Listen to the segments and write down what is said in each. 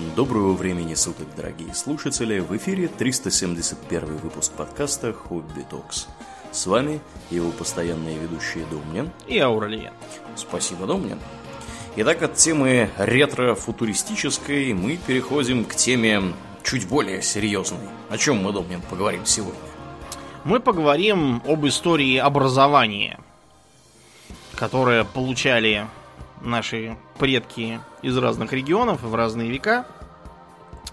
Доброго времени суток, дорогие слушатели! В эфире 371 выпуск подкаста «Хобби Токс». С вами его постоянные ведущие Домнин и Ауралиен. Спасибо, Домнин. Итак, от темы ретро-футуристической мы переходим к теме чуть более серьезной. О чем мы, Домнин, поговорим сегодня? Мы поговорим об истории образования, которое получали наши предки из разных регионов в разные века.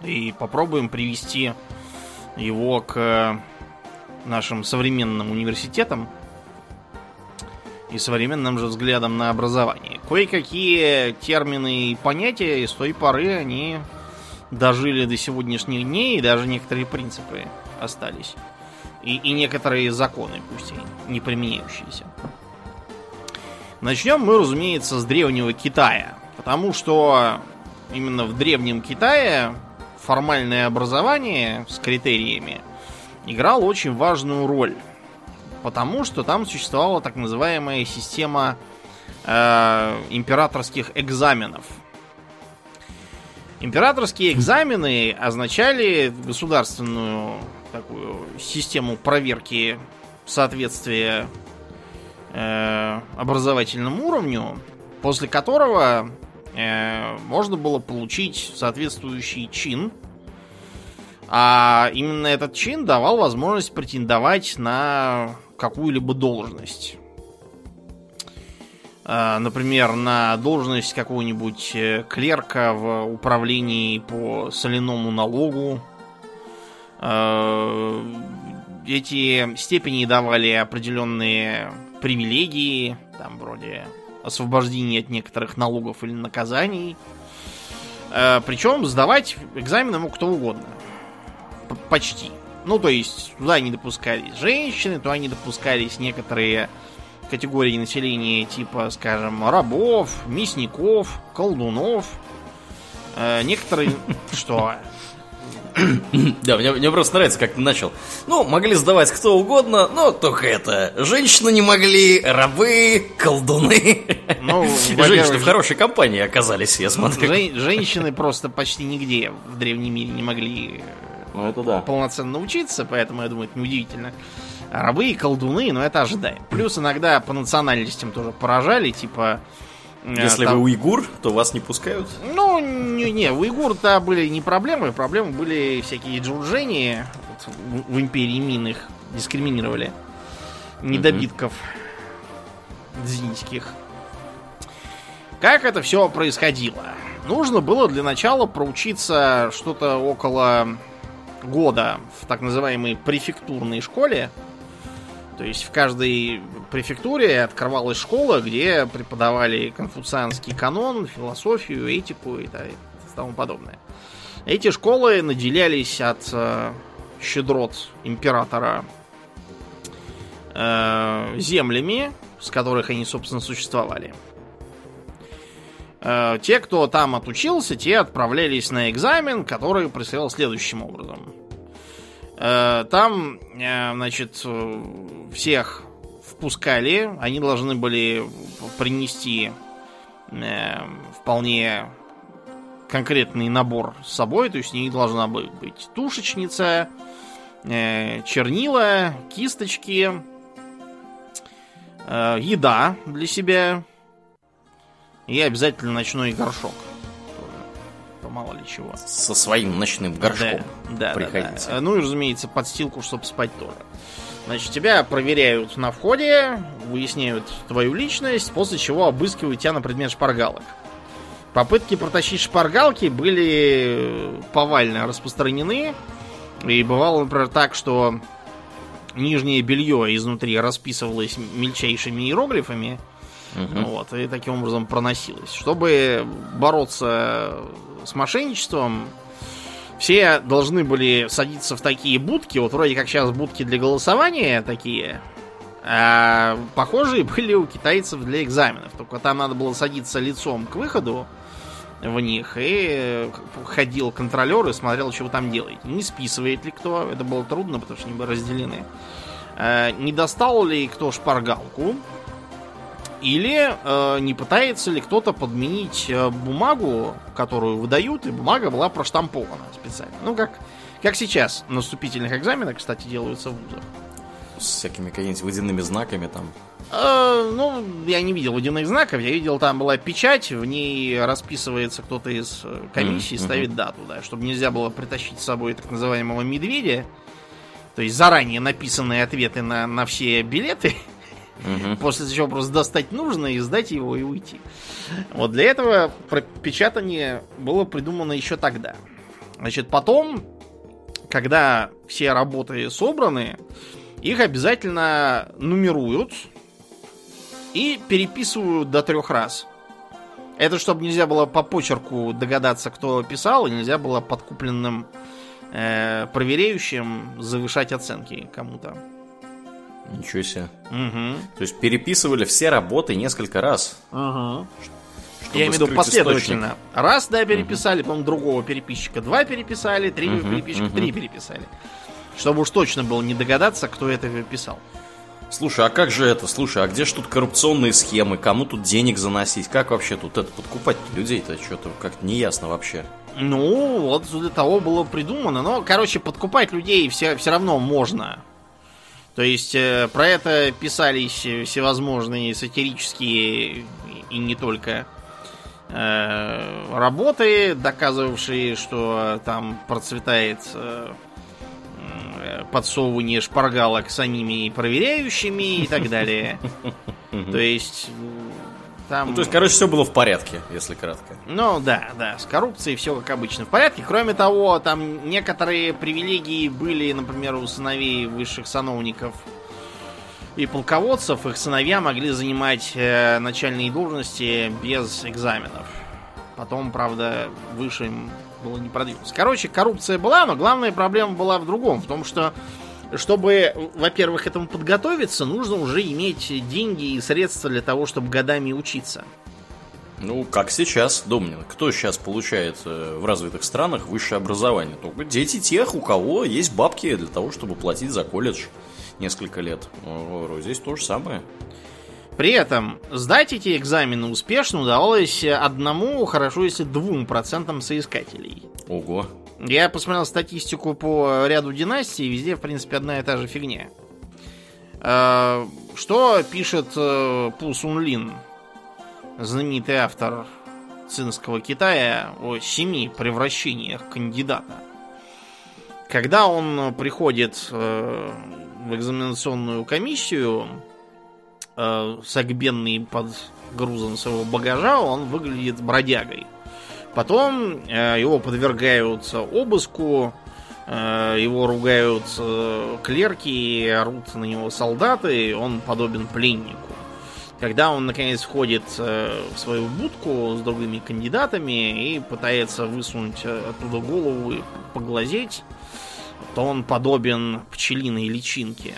И попробуем привести его к нашим современным университетам и современным же взглядам на образование. Кое-какие термины и понятия с той поры они дожили до сегодняшних дней, и даже некоторые принципы остались. И, и некоторые законы, пусть и не применяющиеся. Начнем мы, разумеется, с древнего Китая. Потому что именно в древнем Китае формальное образование с критериями играло очень важную роль. Потому что там существовала так называемая система э, императорских экзаменов. Императорские экзамены означали государственную такую систему проверки соответствия э, образовательному уровню, после которого э, можно было получить соответствующий чин. А именно этот чин давал возможность претендовать на какую-либо должность. Э, например, на должность какого-нибудь клерка в управлении по соляному налогу. Эти степени давали определенные привилегии, там вроде освобождения от некоторых налогов или наказаний. Э, причем сдавать экзамены мог кто угодно. П почти. Ну, то есть, туда не допускались женщины, туда не допускались некоторые категории населения, типа, скажем, рабов, мясников, колдунов. Э, некоторые... Что? Да, мне, мне просто нравится, как ты начал. Ну, могли сдавать кто угодно, но только это. Женщины не могли, рабы, колдуны. Ну, Женщины в хорошей компании оказались, я смотрю. Жен, женщины просто почти нигде в древнем мире не могли ну, это да. полноценно учиться, поэтому, я думаю, это неудивительно. Рабы и колдуны, но это ожидаем. Плюс иногда по национальностям тоже поражали, типа Э, Если там... вы уйгур, то вас не пускают? Ну, не, не уйгур-то были не проблемы, проблемы были всякие джурджени вот, в, в империи Мин их дискриминировали. Недобитков угу. дзиньских. Как это все происходило? Нужно было для начала проучиться что-то около года в так называемой префектурной школе. То есть в каждой префектуре открывалась школа, где преподавали конфуцианский канон, философию, этику и тому подобное. Эти школы наделялись от э, щедрот императора э, землями, с которых они, собственно, существовали. Э, те, кто там отучился, те отправлялись на экзамен, который происходил следующим образом – там, э, значит, всех впускали. Они должны были принести э, вполне конкретный набор с собой. То есть у них должна быть тушечница, чернила, кисточки, еда для себя и обязательно ночной горшок мало ли чего. Со своим ночным горшком. Да, да, да, да. Ну и, разумеется, подстилку, чтобы спать тоже. Значит, тебя проверяют на входе, выясняют твою личность, после чего обыскивают тебя на предмет шпаргалок. Попытки протащить шпаргалки были повально распространены. И бывало, например, так, что нижнее белье изнутри расписывалось мельчайшими иероглифами. Угу. Вот, и таким образом проносилось. Чтобы бороться с мошенничеством все должны были садиться в такие будки, вот вроде как сейчас будки для голосования такие, а похожие были у китайцев для экзаменов. Только там надо было садиться лицом к выходу в них, и ходил контролер и смотрел, что вы там делаете. Не списывает ли кто, это было трудно, потому что они были разделены. А, не достал ли кто шпаргалку, Или э, не пытается ли кто-то подменить э, бумагу, которую выдают, и бумага была проштампована специально. Ну, как, как сейчас на вступительных экзаменах, кстати, делаются в вузах. С всякими какими-нибудь водяными знаками там. Э, ну, я не видел водяных знаков, я видел, там была печать, в ней расписывается кто-то из э, комиссии, mm-hmm. ставит дату, да, чтобы нельзя было притащить с собой так называемого медведя, то есть заранее написанные ответы на, на все билеты, Угу. После чего просто достать нужно и сдать его и уйти. Вот для этого пропечатание было придумано еще тогда. Значит, потом, когда все работы собраны, их обязательно нумеруют и переписывают до трех раз. Это чтобы нельзя было по почерку догадаться, кто писал, и нельзя было подкупленным э, проверяющим завышать оценки кому-то. Ничего себе. Угу. То есть переписывали все работы несколько раз. Угу. Я имею в виду последовательно. Источник. Раз, да, переписали, угу. потом другого переписчика два переписали, три угу, переписчика угу. три переписали. Чтобы уж точно было не догадаться, кто это писал. Слушай, а как же это? Слушай, а где ж тут коррупционные схемы? Кому тут денег заносить? Как вообще тут это подкупать людей-то? Что-то как-то неясно вообще. Ну, вот для того было придумано. Но, короче, подкупать людей все, все равно можно. То есть э, про это писались всевозможные сатирические и не только э, работы, доказывавшие, что там процветает э, подсовывание шпаргалок самими проверяющими и так далее. То есть там... Ну, то есть, короче, все было в порядке, если кратко. Ну, да, да, с коррупцией все как обычно в порядке. Кроме того, там некоторые привилегии были, например, у сыновей высших сановников и полководцев. Их сыновья могли занимать э, начальные должности без экзаменов. Потом, правда, выше им было не продвинуться. Короче, коррупция была, но главная проблема была в другом. В том, что чтобы, во-первых, к этому подготовиться, нужно уже иметь деньги и средства для того, чтобы годами учиться. Ну, как сейчас, Домнин. Кто сейчас получает в развитых странах высшее образование? Только дети тех, у кого есть бабки для того, чтобы платить за колледж несколько лет. Здесь то же самое. При этом сдать эти экзамены успешно удавалось одному, хорошо если двум процентам соискателей. Ого. Я посмотрел статистику по ряду династий, везде, в принципе, одна и та же фигня. А, что пишет э, Пу Сун Лин, знаменитый автор цинского Китая, о семи превращениях кандидата? Когда он приходит э, в экзаменационную комиссию, э, согбенный под грузом своего багажа, он выглядит бродягой. Потом э, его подвергают обыску, э, его ругают э, клерки, орут на него солдаты, он подобен пленнику. Когда он наконец входит э, в свою будку с другими кандидатами и пытается высунуть оттуда голову и поглазеть, то он подобен пчелиной личинке.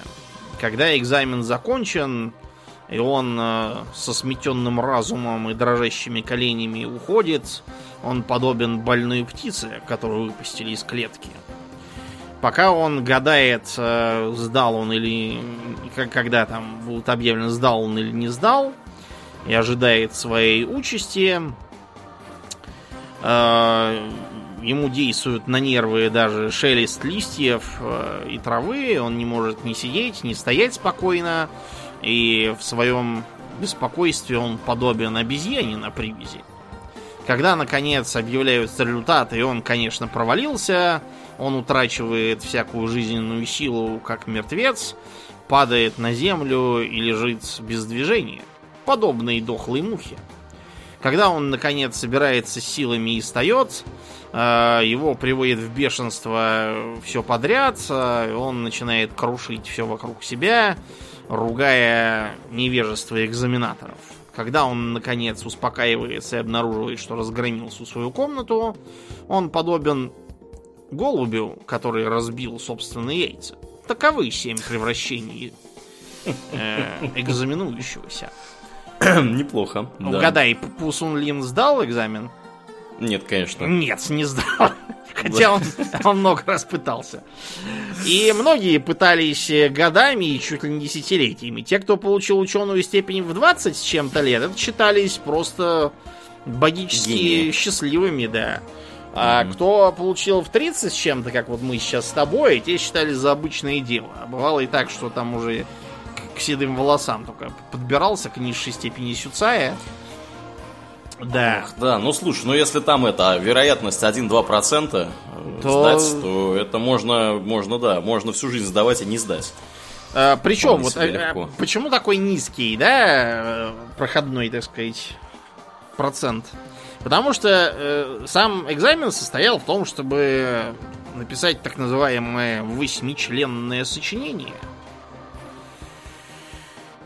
Когда экзамен закончен, и он э, со сметенным разумом и дрожащими коленями уходит, он подобен больной птице, которую выпустили из клетки. Пока он гадает, э, сдал он или... Когда там будет объявлено, сдал он или не сдал, и ожидает своей участи, э, ему действует на нервы даже шелест листьев и травы, он не может ни сидеть, ни стоять спокойно, и в своем беспокойстве он подобен обезьяне на привязи. Когда, наконец, объявляются результаты, и он, конечно, провалился, он утрачивает всякую жизненную силу, как мертвец, падает на землю и лежит без движения, подобно дохлой мухе. Когда он, наконец, собирается силами и встает, э, его приводит в бешенство все подряд, э, он начинает крушить все вокруг себя, ругая невежество экзаменаторов. Когда он, наконец, успокаивается и обнаруживает, что разгромил всю свою комнату, он подобен голубю, который разбил собственные яйца. Таковы семь превращений э, экзаменующегося. Неплохо. Угадай, да. Пусун Лин сдал экзамен? Нет, конечно. Нет, не сдал. Хотя он, он много раз пытался. И многие пытались годами и чуть ли не десятилетиями. Те, кто получил ученую степень в 20 с чем-то лет, это считались просто богически Гений. счастливыми, да. А mm-hmm. кто получил в 30 с чем-то, как вот мы сейчас с тобой, те считались за обычное дело. А бывало и так, что там уже к седым волосам только подбирался к низшей степени Сюцая. Да. Да, ну слушай, ну если там это вероятность 1-2% э, то... сдать, то это можно, можно, да, можно всю жизнь сдавать и не сдать. А, причем, вот а, почему такой низкий, да, проходной, так сказать, процент? Потому что э, сам экзамен состоял в том, чтобы написать так называемое восьмичленное сочинение –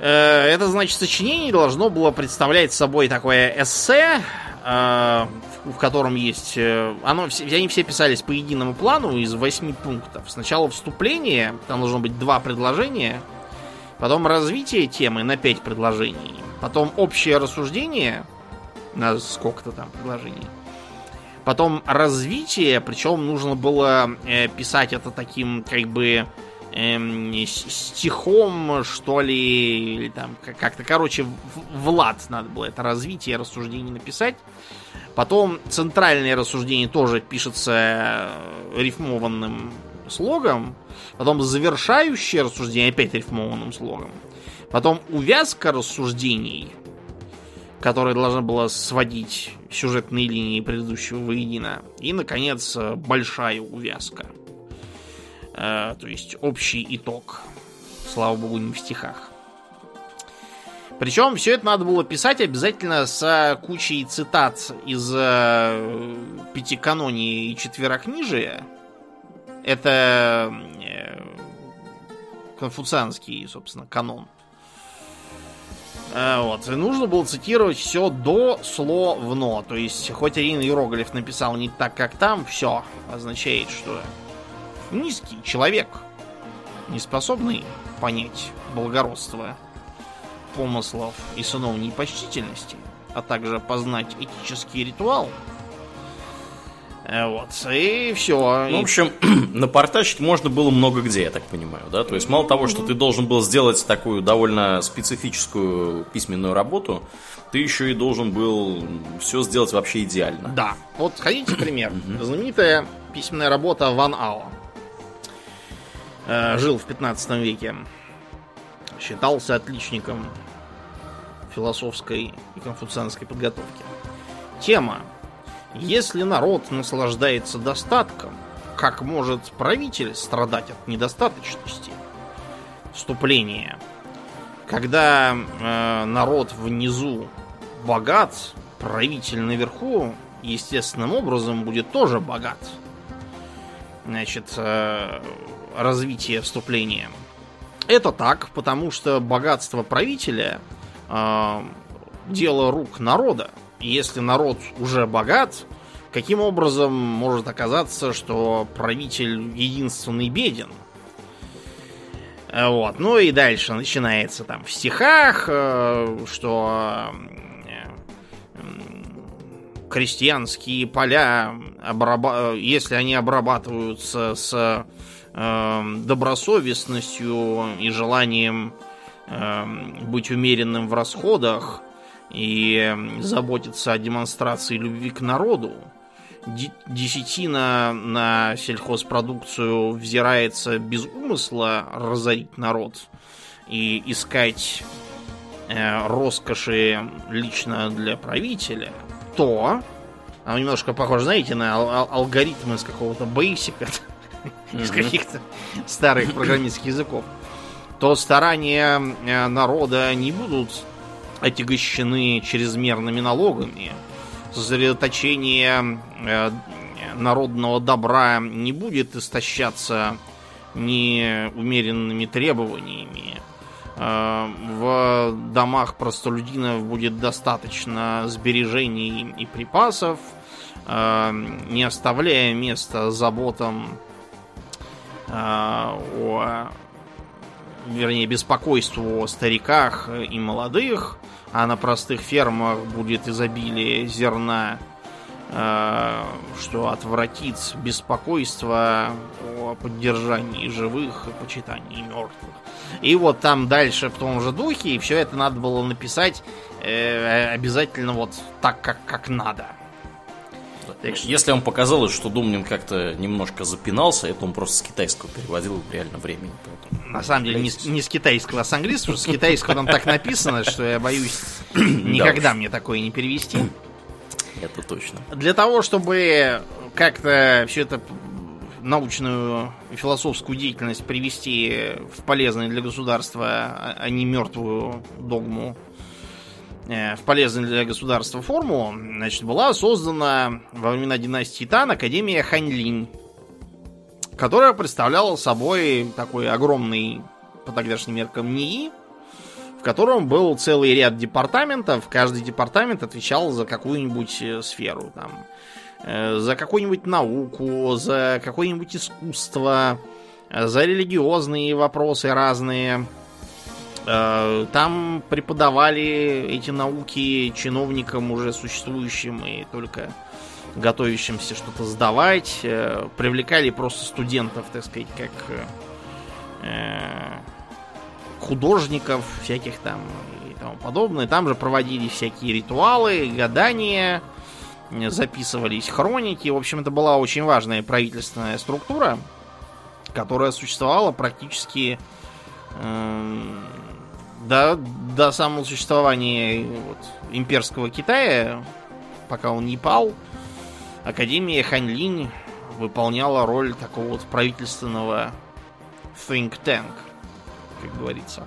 это значит, сочинение должно было представлять собой такое эссе, э, в котором есть... Э, оно, они все писались по единому плану из восьми пунктов. Сначала вступление, там должно быть два предложения, потом развитие темы на пять предложений, потом общее рассуждение на сколько-то там предложений, потом развитие, причем нужно было писать это таким как бы эм, стихом, что ли, или там как-то, короче, в, лад надо было это развитие рассуждений написать. Потом центральное рассуждение тоже пишется э, рифмованным слогом. Потом завершающее рассуждение опять рифмованным слогом. Потом увязка рассуждений, которая должна была сводить сюжетные линии предыдущего воедино. И, наконец, большая увязка. Э, то есть общий итог. Слава богу, не в стихах. Причем все это надо было писать обязательно с кучей цитат из э, пятиканонии и четверокнижия. Это э, конфуцианский, собственно, канон. Э, вот. И нужно было цитировать все дословно. То есть, хоть один иероглиф написал не так, как там, все означает, что низкий человек, не способный понять благородство помыслов и сыновней почтительности, а также познать этический ритуал. Э, вот, и все. Ну, в общем, напортачить можно было много где, я так понимаю, да? То есть, мало того, что ты должен был сделать такую довольно специфическую письменную работу, ты еще и должен был все сделать вообще идеально. Да. Вот, хотите пример. Знаменитая письменная работа Ван Ао. Э, жил в 15 веке. Считался отличником философской и конфуцианской подготовки. Тема. Если народ наслаждается достатком, как может правитель страдать от недостаточности? Вступление. Когда э, народ внизу богат, правитель наверху естественным образом будет тоже богат. Значит, э, развитие вступления. Это так, потому что богатство правителя э, дело рук народа. если народ уже богат, каким образом может оказаться, что правитель единственный беден? Вот. Ну и дальше начинается там в стихах, э, что э, крестьянские поля, если они обрабатываются с добросовестностью и желанием эм, быть умеренным в расходах и заботиться о демонстрации любви к народу. Десятина на сельхозпродукцию взирается без умысла разорить народ и искать э, роскоши лично для правителя, то, а немножко похоже, знаете, на алгоритмы из какого-то бейсика, из каких-то старых программистских языков, то старания э, народа не будут отягощены чрезмерными налогами. Сосредоточение э, народного добра не будет истощаться неумеренными требованиями. Э, в домах простолюдинов будет достаточно сбережений и припасов, не оставляя места заботам о вернее, беспокойству о стариках и молодых, а на простых фермах будет изобилие зерна э, что отвратит беспокойство о поддержании живых и почитании мертвых. И вот там дальше в том же духе, и все это надо было написать э, обязательно вот так, как, как надо. Так что... Если вам показалось, что Думнин как-то немножко запинался, это он просто с китайского переводил в реально времени. Поэтому... На самом деле не, не с китайского, а с английского. С китайского там так написано, что я боюсь никогда мне такое не перевести. Это точно. Для того, чтобы как-то все это научную и философскую деятельность привести в полезное для государства, а, а не мертвую догму, в полезную для государства форму, значит, была создана во времена династии Тан Академия Ханьлинь, которая представляла собой такой огромный по тогдашним меркам НИИ, в котором был целый ряд департаментов. Каждый департамент отвечал за какую-нибудь э, сферу. Там, э, за какую-нибудь науку, за какое-нибудь искусство, э, за религиозные вопросы разные. Там преподавали эти науки чиновникам уже существующим и только готовящимся что-то сдавать. Привлекали просто студентов, так сказать, как художников всяких там и тому подобное. Там же проводились всякие ритуалы, гадания, записывались хроники. В общем, это была очень важная правительственная структура, которая существовала практически э, до, до самого существования вот, имперского Китая, пока он не пал. Академия Ханьлинь выполняла роль такого вот правительственного think tank как говорится.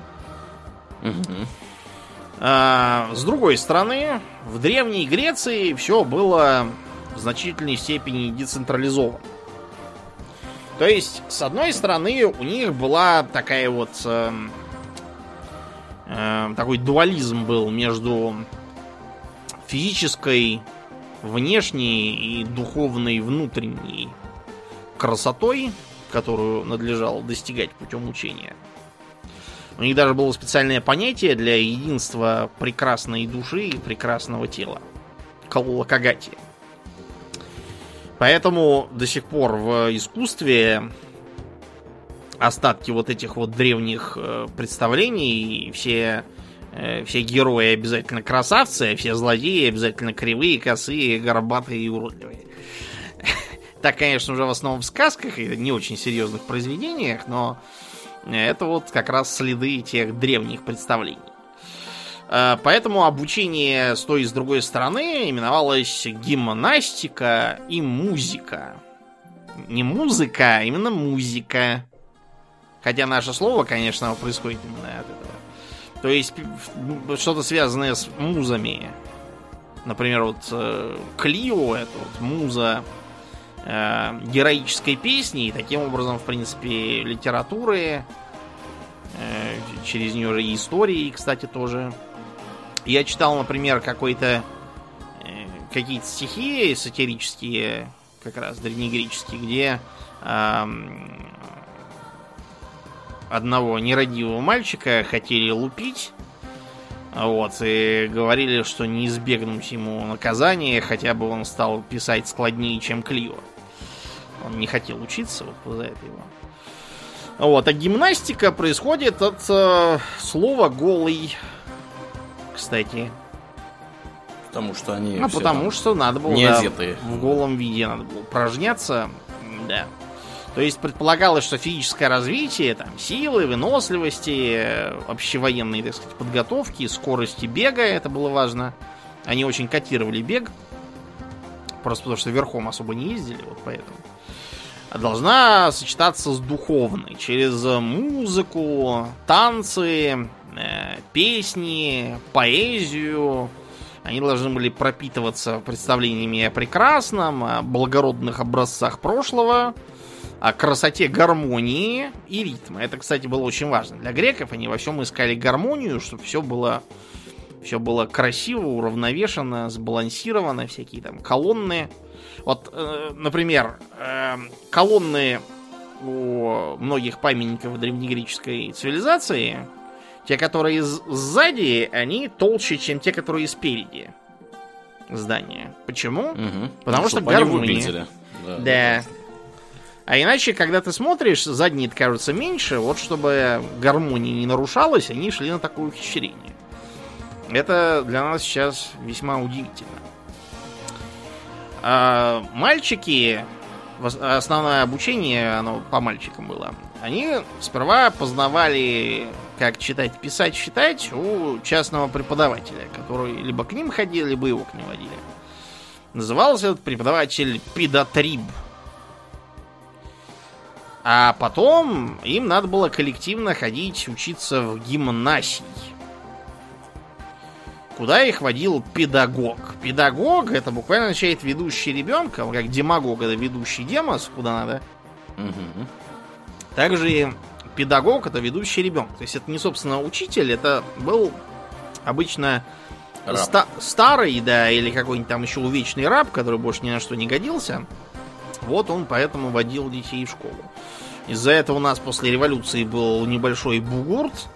А, с другой стороны, в Древней Греции все было в значительной степени децентрализовано. То есть, с одной стороны, у них была такая вот... Э, э, такой дуализм был между физической внешней и духовной внутренней красотой, которую надлежало достигать путем учения – у них даже было специальное понятие для единства прекрасной души и прекрасного тела. Калулакагати. Поэтому до сих пор в искусстве остатки вот этих вот древних э, представлений, все, э, все герои обязательно красавцы, а все злодеи обязательно кривые, косые, горбатые и уродливые. Так, конечно, уже в основном в сказках и не очень серьезных произведениях, но это вот как раз следы тех древних представлений. Э, поэтому обучение с той и с другой стороны именовалось гимнастика и музыка. Не музыка, а именно музыка. Хотя наше слово, конечно, происходит именно от этого. То есть что-то связанное с музами. Например, вот э, Клио, это вот муза э, героической песни, и таким образом, в принципе, литературы, э, через нее же и истории, кстати, тоже. Я читал, например, какой-то э, какие-то стихи сатирические, как раз древнегреческие, где одного нерадивого мальчика хотели лупить, вот, и говорили, что не избегнуть ему наказания, хотя бы он стал писать складнее, чем Клио. Он не хотел учиться, вот за это его. Вот, а гимнастика происходит от э, слова голый. Кстати. Потому что они. А потому что надо было да, в голом виде надо было упражняться. Да. То есть предполагалось, что физическое развитие, там, силы, выносливости, общевоенной, так сказать, подготовки, скорости бега, это было важно. Они очень котировали бег. Просто потому что верхом особо не ездили, вот поэтому должна сочетаться с духовной. Через музыку, танцы, э, песни, поэзию. Они должны были пропитываться представлениями о прекрасном, о благородных образцах прошлого, о красоте гармонии и ритма. Это, кстати, было очень важно. Для греков они во всем искали гармонию, чтобы все было, все было красиво, уравновешено, сбалансировано, всякие там колонны вот, э, например, э, колонны у многих памятников древнегреческой цивилизации, те, которые сзади, они толще, чем те, которые спереди. здание. Почему? Угу. Потому Ну, что гармония. Да. Да. А иначе, когда ты смотришь, задние кажутся меньше, вот чтобы гармония не нарушалась, они шли на такое ухищрение. Это для нас сейчас весьма удивительно. А мальчики, основное обучение, оно по мальчикам было, они сперва познавали, как читать, писать, считать у частного преподавателя, который либо к ним ходил, либо его к ним водили. Назывался этот преподаватель Пидатриб. А потом им надо было коллективно ходить учиться в гимнасий. Куда их водил педагог. Педагог это буквально означает ведущий ребенка, как демагог это ведущий демос, куда надо. Мгм. Также педагог это ведущий ребенок. То есть это не, собственно, учитель, это был обычно ста- старый, да, или какой-нибудь там еще увечный раб, который больше ни на что не годился. Вот он поэтому водил детей в школу. Из-за этого у нас после революции был небольшой бугурт.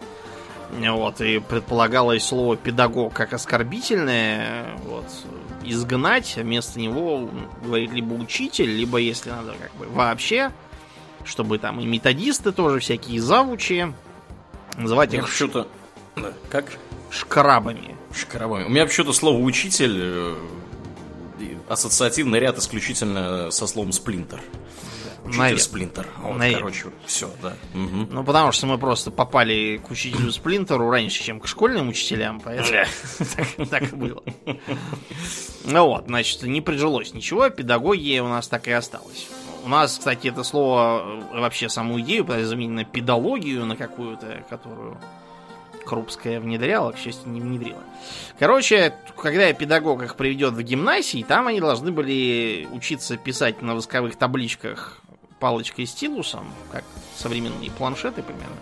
Вот, и предполагалось слово педагог как оскорбительное, вот, изгнать, а вместо него говорить либо учитель, либо, если надо, как бы вообще, чтобы там и методисты тоже всякие завучи, называть Я их. Да, Как? шкрабами. Шкаровой. У меня почему-то слово учитель э, ассоциативный ряд исключительно со словом сплинтер. Учитель сплинтер. Вот, короче, все, да. Мгм. Ну, потому что мы просто попали к учителю Сплинтеру раньше, чем к школьным учителям, поэтому так- и было. Ну вот, значит, не прижилось ничего, педагогия у нас так и осталась. У нас, кстати, это слово э, вообще саму идею заменить на педагогию, на какую-то, которую Крупская внедряла, к счастью, не внедрила. Короче, когда педагог их приведет в гимнасии, там они должны были учиться писать на восковых табличках палочкой стилусом, как современные планшеты примерно.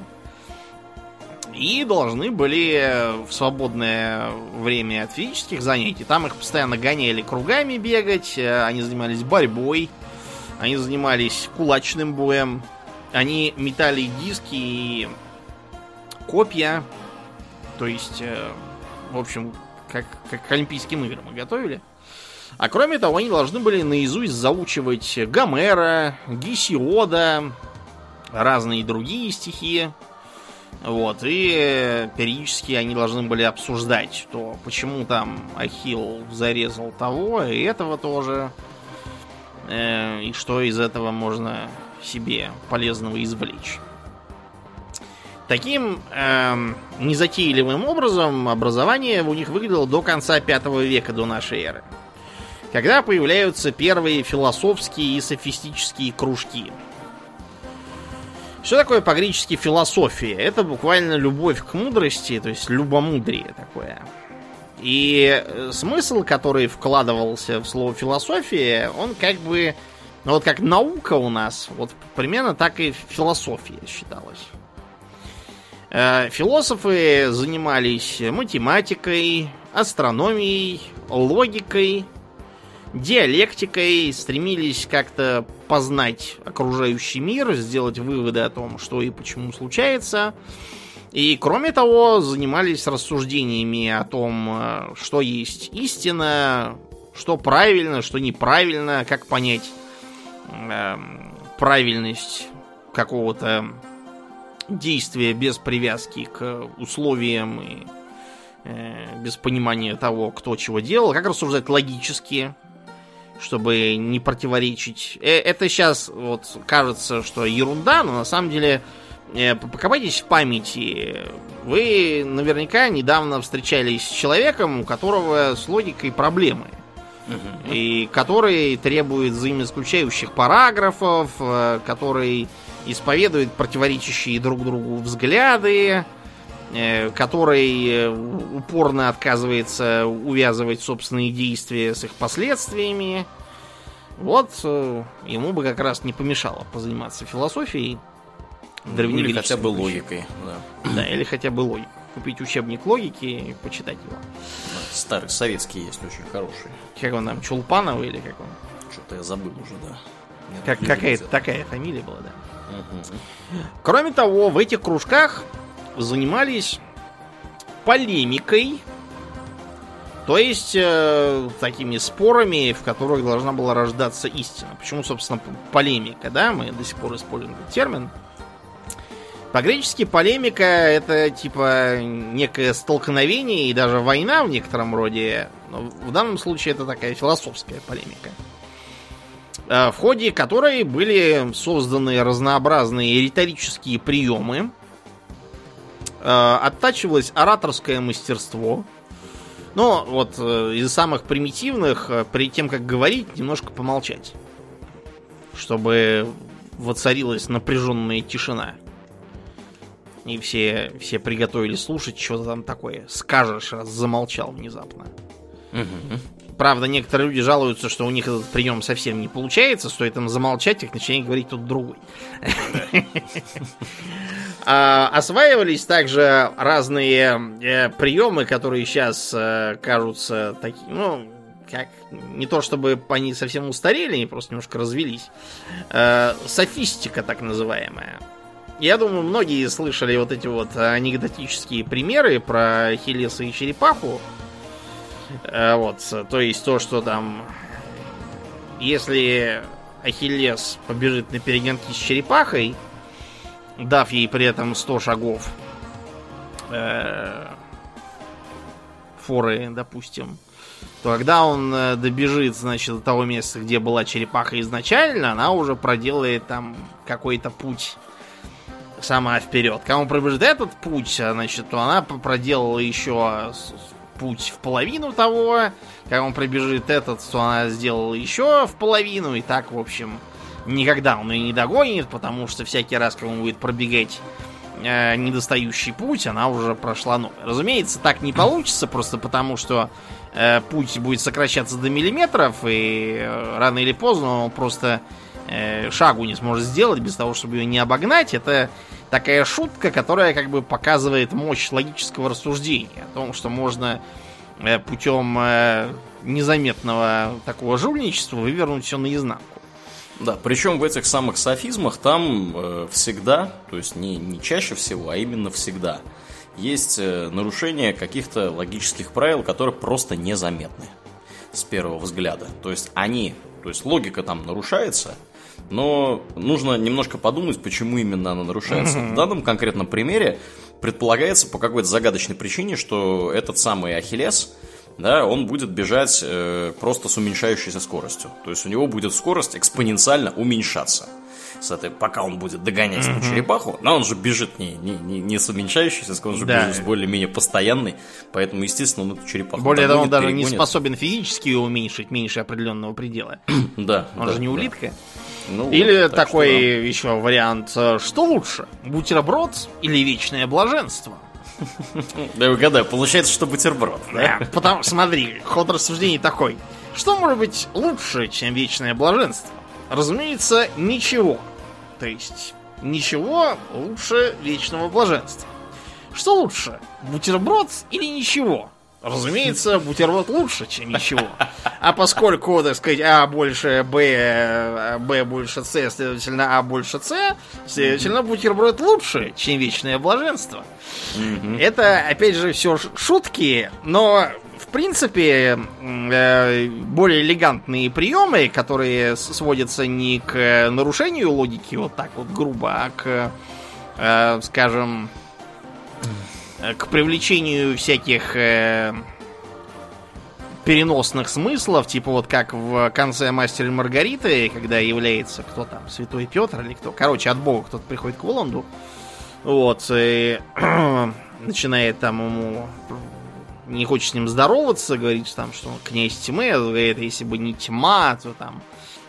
И должны были в свободное время от физических занятий, там их постоянно гоняли кругами бегать, э, они занимались борьбой, они занимались кулачным боем, они метали диски и копья, то есть, э, в общем, как, как к Олимпийским играм мы готовили. А кроме того, они должны были наизусть заучивать Гомера, Гесиода, разные другие стихи. Вот, и э, периодически они должны были обсуждать, то почему там Ахилл зарезал того и этого тоже, э, и что из этого можно себе полезного извлечь. Таким эм, незатейливым образом образование у них выглядело до конца V века до нашей эры. Когда появляются первые философские и софистические кружки. Что такое по-гречески философия? Это буквально любовь к мудрости, то есть любомудрие такое. И э, смысл, который вкладывался в слово философия, он как бы, ну вот как наука у нас, вот примерно так и философия считалась. Э, Философы занимались математикой, астрономией, логикой, диалектикой, стремились как-то познать окружающий мир, сделать выводы о том, что и почему случается. И, кроме того, занимались рассуждениями о том, э, что есть истина, что правильно, что неправильно, как понять эм, правильность какого-то действия без привязки к условиям и э, без понимания того, кто чего делал, как рассуждать логически, чтобы не противоречить. Э, это сейчас вот кажется, что ерунда, но на самом деле э, покопайтесь в памяти. Вы наверняка недавно встречались с человеком, у которого с логикой проблемы. И который требует взаимоисключающих параграфов, э, который исповедует противоречащие друг другу взгляды, э, который э, упорно отказывается увязывать собственные действия с их последствиями. Вот э, ему бы как раз не помешало позаниматься философией. Ну, Или древнегреческой хотя бы логикой. Да. Да, или хотя бы логику. Купить учебник логики и почитать его. Старый советский есть очень хороший. Как он там, Чулпанов или как он? Что-то я забыл уже, да. Как, тут какая видел такая фамилия была, да. Кроме того, в этих кружках занимались полемикой, То есть э, такими спорами, в которых должна была рождаться истина. Почему, собственно, полемика, да? Мы до сих пор используем этот термин. По-гречески полемика это типа некое столкновение и даже война в некотором роде. Но в данном случае это такая философская полемика. Э, в ходе которой были созданы разнообразные риторические приемы. Э, оттачивалось ораторское мастерство – но вот э, из самых примитивных, э, перед тем, как говорить, немножко помолчать. Чтобы воцарилась напряженная тишина. И все, все приготовились слушать, что там такое. Скажешь, раз замолчал внезапно. Угу. Правда, некоторые люди жалуются, что у них этот прием совсем не получается. Стоит им замолчать, их начинает говорить тут другой. А, осваивались также разные э, приемы, которые сейчас э, кажутся такими, ну, как не то чтобы они совсем устарели, они просто немножко развелись. Э, софистика так называемая. Я думаю, многие слышали вот эти вот анекдотические примеры про Хелеса и черепаху. Вот, то есть то, что там, если Ахиллес побежит на перегонки с черепахой, дав ей при этом 100 шагов э, форы, допустим, то когда он э, добежит, значит, до того места, где была черепаха изначально, она уже проделает там какой-то путь сама вперед. Он пробежит этот путь, значит, то она проделала еще путь в половину того. Когда он пробежит этот, то она сделала еще в половину. И так, в общем, никогда он ее не догонит, потому что всякий раз, когда он будет пробегать э, недостающий путь, она уже прошла новый. Разумеется, так не получится, просто потому что э, путь будет сокращаться до миллиметров, и э, рано или поздно он просто э, шагу не сможет сделать без того, чтобы ее не обогнать. Это такая шутка, которая как бы показывает мощь логического рассуждения о том, что можно э, путем э, незаметного такого жульничества вывернуть все наизнанку. Да, причем в этих самых софизмах там э, всегда, то есть не, не чаще всего, а именно всегда, есть э, нарушение каких-то логических правил, которые просто незаметны с первого взгляда. То есть они, то есть логика там нарушается, но нужно немножко подумать, почему именно она нарушается. В данном конкретном примере предполагается по какой-то загадочной причине, что этот самый Ахиллес – да, он будет бежать э, просто с уменьшающейся скоростью. То есть у него будет скорость экспоненциально уменьшаться. С этой, пока он будет догонять mm-hmm. эту черепаху, но он же бежит не, не, не, не с уменьшающейся скоростью, он же да. бежит с более-менее постоянной, поэтому, естественно, он эту черепаху Более того, он даже перегонит. не способен физически ее уменьшить меньше определенного предела. да. Он да, же не улитка. Ну, или вот, такой что, еще вариант, э, что лучше, бутерброд или вечное блаженство? Да угадаю, получается, что бутерброд, да? Потому, смотри, ход рассуждений такой. Что может быть лучше, чем вечное блаженство? Разумеется, ничего. То есть, ничего лучше вечного блаженства. Что лучше, бутерброд или ничего? Разумеется, бутерброд лучше, чем ничего. А поскольку, так сказать, А больше Б, Б больше С, следовательно, А больше С, следовательно, бутерброд лучше, чем вечное блаженство. Это, опять же, все шутки, но в принципе, э, более элегантные приемы, которые сводятся не к нарушению логики вот так вот грубо, а к, э, скажем, к привлечению всяких э, переносных смыслов, типа вот как в конце Мастера Маргариты, когда является кто там, Святой Петр или кто, короче, от Бога кто-то приходит к Воланду, вот, и начинает там ему не хочет с ним здороваться, говорит там, что он князь тьмы, говорит, если бы не тьма, то там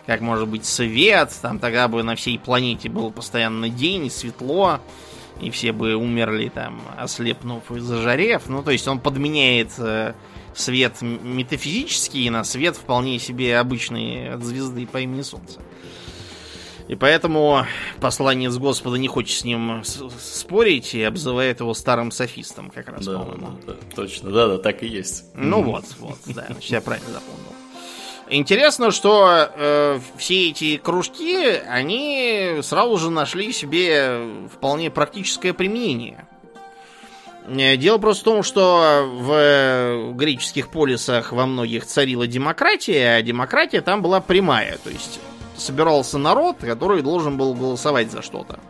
как может быть свет, там тогда бы на всей планете был постоянно день, светло, и все бы умерли там, ослепнув и зажарев. Ну, то есть он подменяет э, свет метафизический на свет вполне себе обычный от звезды по имени Солнце. И поэтому посланец Господа не хочет с ним спорить и обзывает его старым софистом, как раз, да, по-моему. Да, точно, да, да, так и есть. Ну вот, вот, да, значит, я правильно запомнил. Интересно, что э, все эти кружки, они сразу же нашли себе вполне практическое применение. Э, дело просто в том, что в греческих полисах во многих царила демократия, а демократия там была прямая. То есть собирался народ, который должен был голосовать за что-то.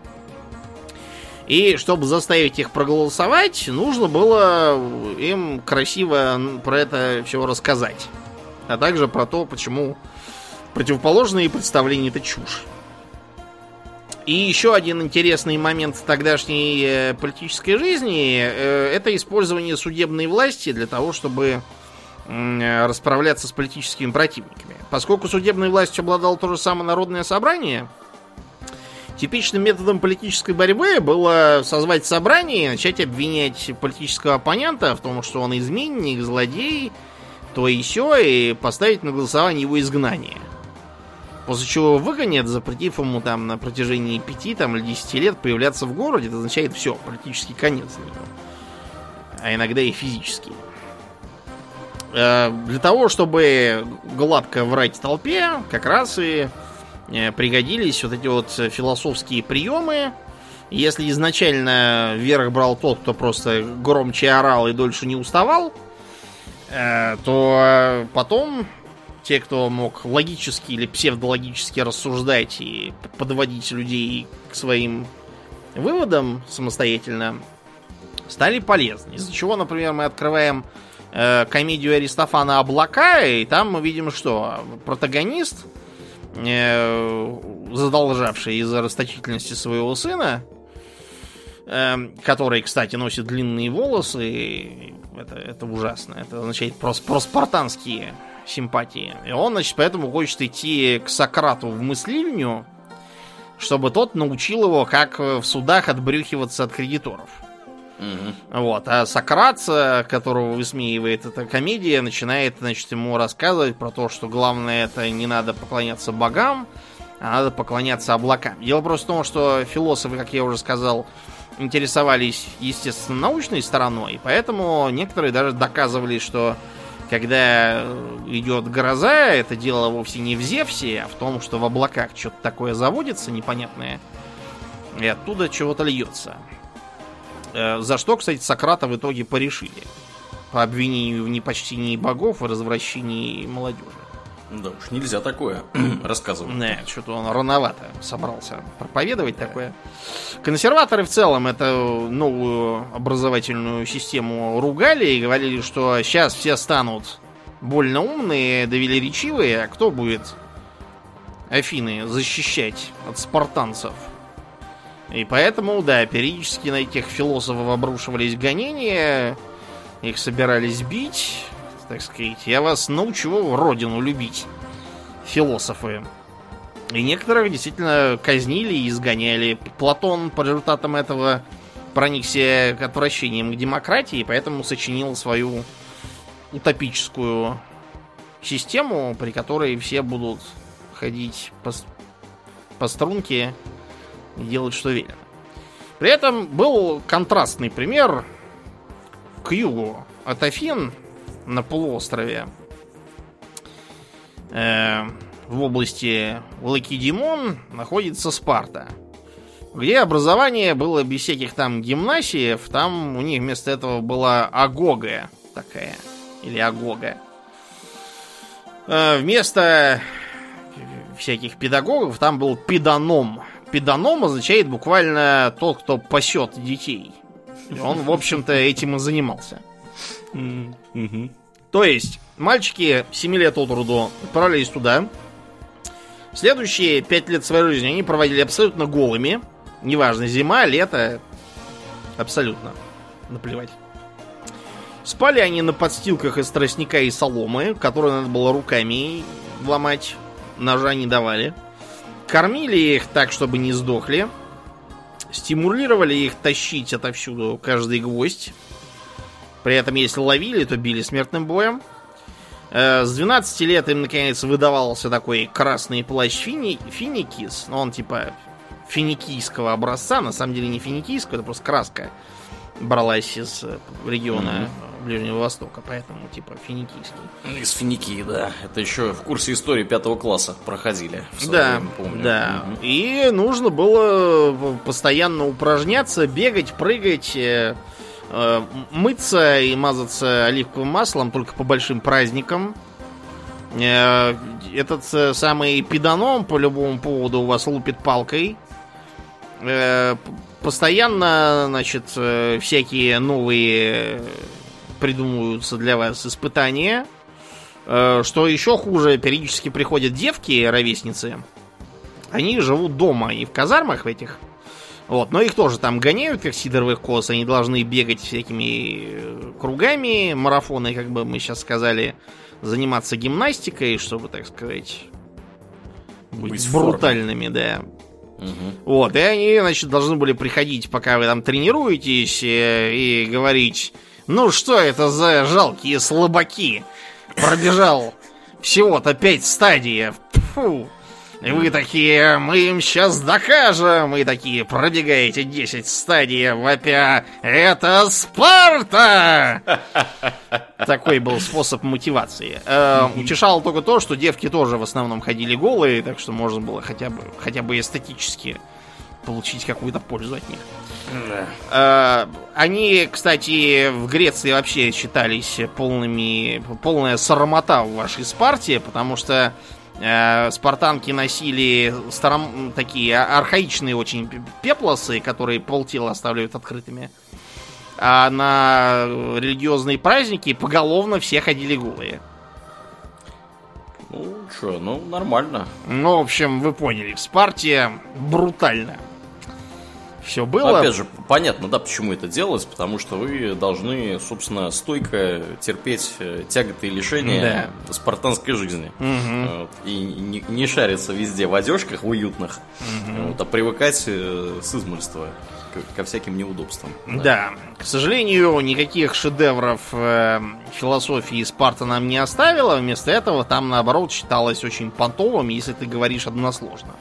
И чтобы заставить их проголосовать, нужно было им красиво про это все рассказать. А также про то, почему противоположные представления это чушь. И еще один интересный момент тогдашней э, политической жизни э, это использование судебной власти для того, чтобы э, расправляться с политическими противниками. Поскольку судебной властью обладало то же самое народное собрание, типичным методом политической борьбы было созвать собрание и начать обвинять политического оппонента в том, что он изменник, злодей, то и все, и поставить на голосование его изгнание. После чего выгонят, запретив ему там на протяжении пяти там, или десяти лет появляться в городе, это означает все, политический конец для него. А иногда и физический. Э, для того, чтобы гладко врать толпе, как раз и э, пригодились вот эти вот философские приемы. Если изначально вверх брал тот, кто просто громче орал и дольше не уставал, то потом те, кто мог логически или псевдологически рассуждать и подводить людей к своим выводам самостоятельно, стали полезны. Из-за чего, например, мы открываем э, комедию Аристофана «Облака», и там мы видим, что протагонист, э, задолжавший из-за расточительности своего сына, э, который, кстати, носит длинные волосы, это, это ужасно, это означает просто проспартанские симпатии. И он, значит, поэтому хочет идти к Сократу в мыслильню, чтобы тот научил его, как в судах отбрюхиваться от кредиторов. Угу. Вот. А Сократ, которого высмеивает эта комедия, начинает, значит, ему рассказывать про то, что главное это не надо поклоняться богам, а надо поклоняться облакам. Дело просто в том, что философы, как я уже сказал, интересовались, естественно, научной стороной, поэтому некоторые даже доказывали, что когда идет гроза, это дело вовсе не в Зевсе, а в том, что в облаках что-то такое заводится непонятное, и оттуда чего-то льется. Э, за что, кстати, Сократа в итоге порешили. По обвинению в непочтении богов и развращении молодежи. Да уж, нельзя такое рассказывать. Не, что-то он рановато собрался проповедовать да. такое. Консерваторы в целом это новую образовательную систему ругали и говорили, что сейчас все станут больно умные, довели речивые, а кто будет Афины защищать от спартанцев? И поэтому, да, периодически на этих философов обрушивались гонения, их собирались бить, так сказать. Я вас научу родину любить, философы. И некоторых действительно казнили и изгоняли. Платон по результатам этого проникся отвращением к демократии, поэтому сочинил свою утопическую систему, при которой все будут ходить по, по струнке и делать, что велено. При этом был контрастный пример к югу от Афин, на полуострове э, в области Лакедемон находится Спарта, где образование было без всяких там гимнасиев, там у них вместо этого была агога такая, или агога. Э, вместо всяких педагогов там был педаном. Педаном означает буквально тот, кто пасет детей. И он, в общем-то, этим и занимался. То есть, мальчики 7 лет от роду отправились туда. Следующие 5 лет своей жизни они проводили абсолютно голыми. Неважно, зима, лето. Абсолютно. Наплевать. Спали они на подстилках из тростника и соломы, которые надо было руками ломать. Ножа не давали. Кормили их так, чтобы не сдохли. Стимулировали их тащить отовсюду каждый гвоздь. При этом, если ловили, то били смертным боем. Э, с 12 лет им, наконец, выдавался такой красный плащ фини... финикис. Ну, он типа финикийского образца. На самом деле не финикийского, это просто краска бралась из э, региона mm-hmm. Ближнего Востока, поэтому типа финикийский. Из Финикии, да. Это еще в курсе истории пятого класса проходили. Да, время, помню. да. Mm-hmm. И нужно было постоянно упражняться, бегать, прыгать, Э, мыться и мазаться оливковым маслом только по большим праздникам. Э, этот э, самый педаном по любому поводу у вас лупит палкой. Постоянно, значит, всякие новые придумываются для вас испытания. Что еще хуже, периодически приходят девки, ровесницы. Они живут дома и в казармах в этих вот, но их тоже там гоняют, как сидоровых коз. Они должны бегать всякими э, кругами, марафоны, как бы мы сейчас сказали, заниматься гимнастикой, чтобы, так сказать, быть, быть брутальными, да. Угу. Вот, и они, значит, должны были приходить, пока вы там тренируетесь, и, э, и говорить, ну что это за жалкие слабаки? Пробежал всего-то пять стадий. Фу. И вы такие, мы им сейчас докажем. И такие, пробегаете 10 стадий, вопя, это Спарта! Такой был способ мотивации. Э, утешало только то, что девки тоже в основном ходили голые, так что можно было хотя бы, хотя бы эстетически получить какую-то пользу от них. Э, они, кстати, в Греции вообще считались полными, полная срамота в вашей Спарте, потому что спартанки носили старом, такие архаичные очень пеплосы, которые полтела оставляют открытыми. А на религиозные праздники поголовно все ходили голые. Ну, что, ну, нормально. Ну, в общем, вы поняли, в Спарте брутально все было. Опять же, понятно, да, почему это делалось, потому что вы должны, собственно, стойко терпеть э, тяготы и лишения да. спартанской жизни. Угу. И не, не шариться везде в одежках уютных, угу. вот, а привыкать с измольства ко всяким неудобствам. Да. да. К сожалению, никаких шедевров э, философии Спарта нам не оставила. Вместо этого там, наоборот, считалось очень понтовым, если ты говоришь односложно.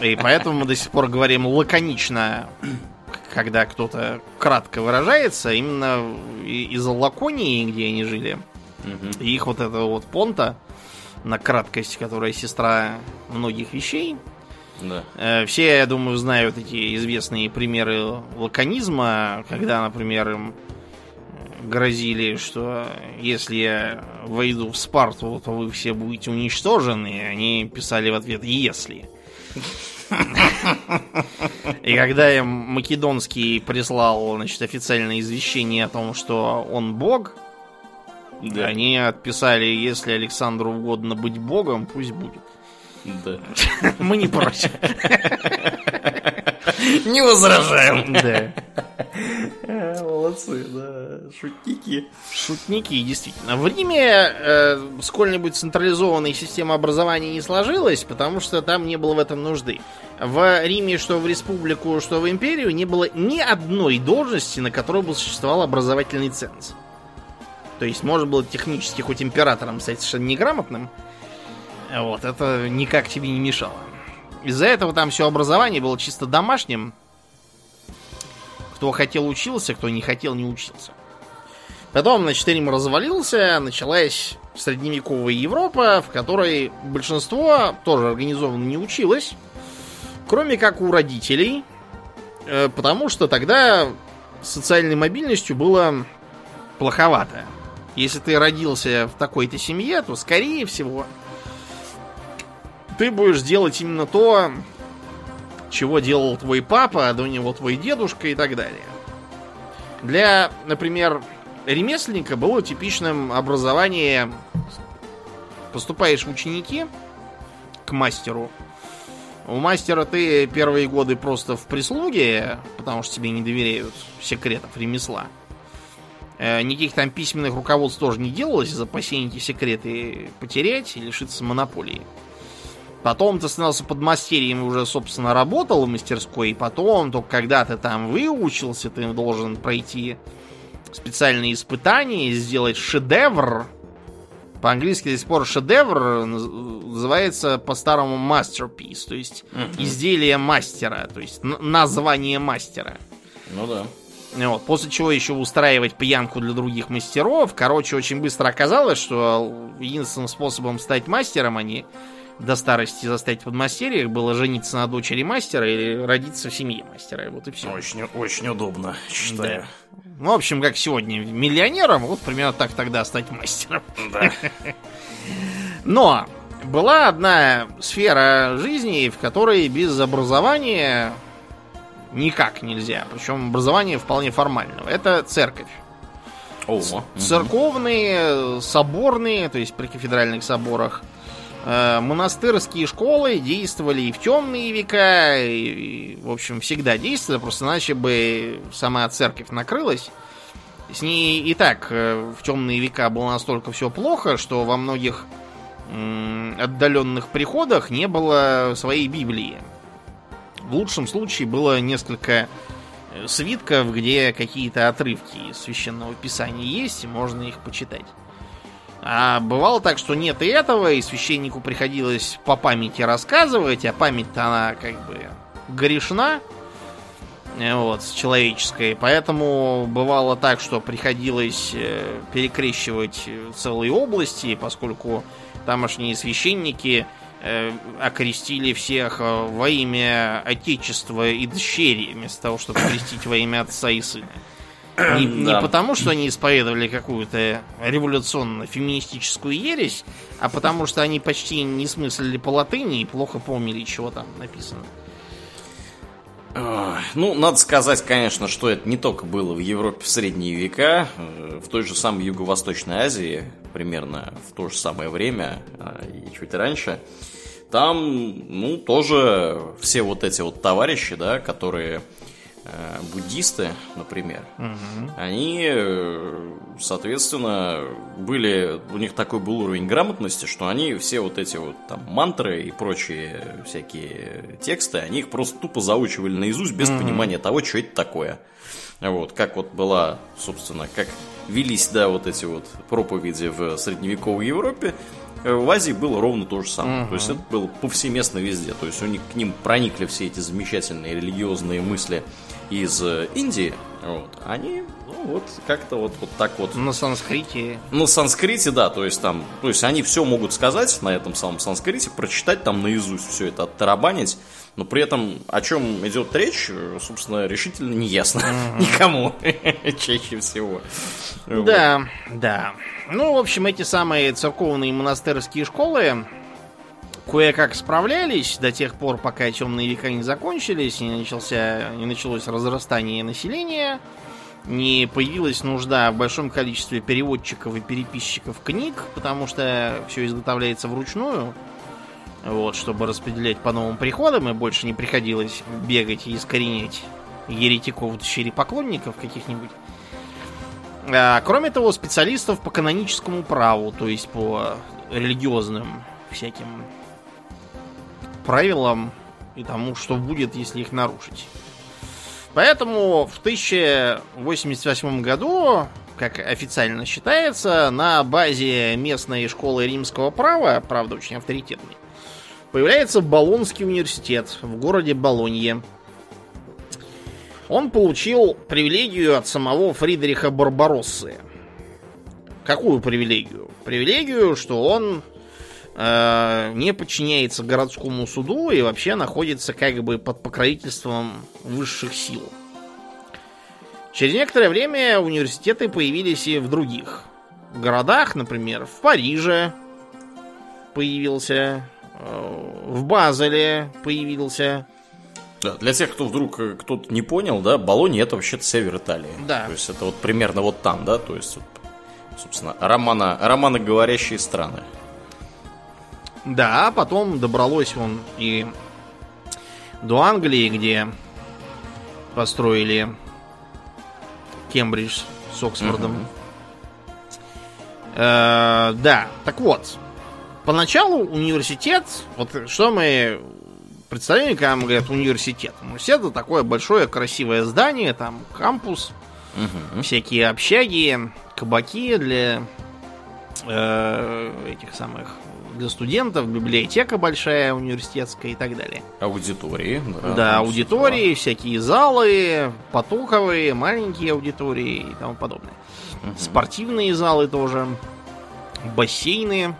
И поэтому мы до сих пор говорим лаконично, когда кто-то кратко выражается, именно из-за Лаконии, где они жили. Угу. И их вот это вот понта на краткость, которая сестра многих вещей. Да. Э, все, я думаю, знают эти известные примеры лаконизма, когда, например, им грозили, что если я войду в Спарту, то вы все будете уничтожены. Они писали в ответ «если». И когда им Македонский прислал, значит, официальное извещение о том, что он бог, да. они отписали, если Александру угодно быть богом, пусть будет. Да. Мы не против. Не возражаем. Да. Молодцы, да. Шутники. Шутники, действительно. В Риме э, сколь-нибудь централизованной системы образования не сложилось, потому что там не было в этом нужды. В Риме, что в республику, что в империю, не было ни одной должности, на которой бы существовал образовательный ценз. То есть можно было технически хоть императором стать совершенно неграмотным. Вот, это никак тебе не мешало. Из-за этого там все образование было чисто домашним. Кто хотел учился, кто не хотел не учился. Потом, значит, Рим развалился, началась средневековая Европа, в которой большинство тоже организованно не училось, кроме как у родителей, э, потому что тогда социальной мобильностью было плоховато. Если ты родился в такой-то семье, то, скорее всего, ты будешь делать именно то, чего делал твой папа, а до него твой дедушка и так далее. Для, например, ремесленника было типичным образование поступаешь в ученики к мастеру. У мастера ты первые годы просто в прислуге, потому что тебе не доверяют секретов ремесла. Э, никаких там письменных руководств тоже не делалось из эти секреты потерять и лишиться монополии. Потом ты становился подмастерьем и уже, собственно, работал в мастерской. И потом, только когда ты там выучился, ты должен пройти специальные испытания и сделать шедевр. По-английски до сих пор шедевр называется по-старому masterpiece, то есть uh-huh. изделие мастера, то есть название мастера. Ну да. Вот. После чего еще устраивать пьянку для других мастеров. Короче, очень быстро оказалось, что единственным способом стать мастером они до старости заставить в подмастерьях было жениться на дочери мастера или родиться в семье мастера. Вот и все. Очень, очень удобно, считаю. Да. Ну, в общем, как сегодня миллионером, вот примерно так тогда стать мастером. Да. Но была одна сфера жизни, в которой без образования никак нельзя. Причем образование вполне формального. Это церковь. О, Церковные, соборные, то есть при кафедральных соборах, монастырские школы действовали и в темные века, и, в общем, всегда действовали, просто иначе бы сама церковь накрылась. С ней и так э, в темные века было настолько все плохо, что во многих отдаленных приходах не было своей Библии. В лучшем случае было несколько э, свитков, где какие-то отрывки из священного писания есть, и можно их почитать. А бывало так, что нет и этого, и священнику приходилось по памяти рассказывать, а память-то она как бы грешна, э, вот, человеческой. Поэтому бывало так, что приходилось э, перекрещивать целые области, поскольку тамошние священники э, окрестили всех э, во имя Отечества и дщери, вместо того, чтобы крестить во имя Отца и Сына. Не, да. не потому, что они исповедовали какую-то революционно-феминистическую ересь, а потому, что они почти не смыслили по латыни и плохо помнили, чего там написано. Ну, надо сказать, конечно, что это не только было в Европе в средние века, э, в той же самой Юго-Восточной Азии, примерно в то же самое время а, и чуть раньше. Там, ну, тоже все вот эти вот товарищи, да, которые буддисты, например, угу. они, э, соответственно, были, у них такой был уровень грамотности, что они все вот эти вот там мантры и прочие всякие тексты, они их просто тупо заучивали наизусть без угу. понимания того, что это такое. Вот, как вот была, собственно, как велись, да, вот эти вот проповеди в средневековой Европе, э, в Азии было ровно то же самое. Угу. То есть это было повсеместно везде. То есть у них к ним проникли все эти замечательные религиозные мысли из э, Индии, вот, они, ну, вот, как-то вот, вот так вот. На санскрите. На санскрите, да, то есть там, то есть они все могут сказать на этом самом санскрите, прочитать там наизусть все это, оттарабанить, но при этом о чем идет речь, собственно, решительно не ясно mm-hmm. никому чаще всего. Да, вот. да. Ну, в общем, эти самые церковные монастырские школы, кое-как справлялись до тех пор, пока темные века не закончились, не, начался, не началось разрастание населения, не появилась нужда в большом количестве переводчиков и переписчиков книг, потому что все изготовляется вручную, вот, чтобы распределять по новым приходам, и больше не приходилось бегать и искоренять еретиков, поклонников каких-нибудь. А, кроме того, специалистов по каноническому праву, то есть по религиозным всяким правилам и тому, что будет, если их нарушить. Поэтому в 1088 году, как официально считается, на базе местной школы римского права, правда очень авторитетной, появляется Болонский университет в городе Болонье. Он получил привилегию от самого Фридриха Барбароссы. Какую привилегию? Привилегию, что он Э, не подчиняется городскому суду и вообще находится как бы под покровительством высших сил. Через некоторое время университеты появились и в других городах, например, в Париже появился, э, в Базеле появился. Да, для тех, кто вдруг э, кто-то не понял, да, Болония это вообще-то север Италии. Да. То есть это вот примерно вот там, да, то есть, собственно, романо, романоговорящие страны. Да, а потом добралось он и до Англии, где построили Кембридж с Оксфордом. Угу. Э, да, так вот. Поначалу университет, вот что мы представляем, когда мы говорят университет. Университет это такое большое красивое здание, там кампус, угу. всякие общаги, кабаки для э, этих самых для студентов, библиотека большая, университетская и так далее. Аудитории. Да, да аудитории, числа. всякие залы, потоковые, маленькие аудитории и тому подобное. Угу. Спортивные залы тоже, бассейны.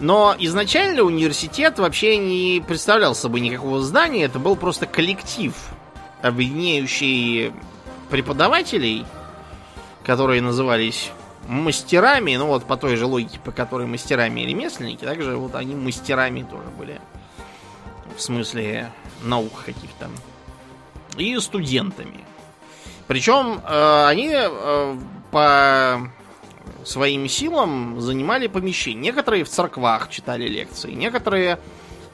Но изначально университет вообще не представлял собой никакого здания, это был просто коллектив, объединяющий преподавателей, которые назывались мастерами, ну вот по той же логике, по которой мастерами и ремесленники, также вот они мастерами тоже были. В смысле наук каких-то. И студентами. Причем э, они э, по своим силам занимали помещения. Некоторые в церквах читали лекции, некоторые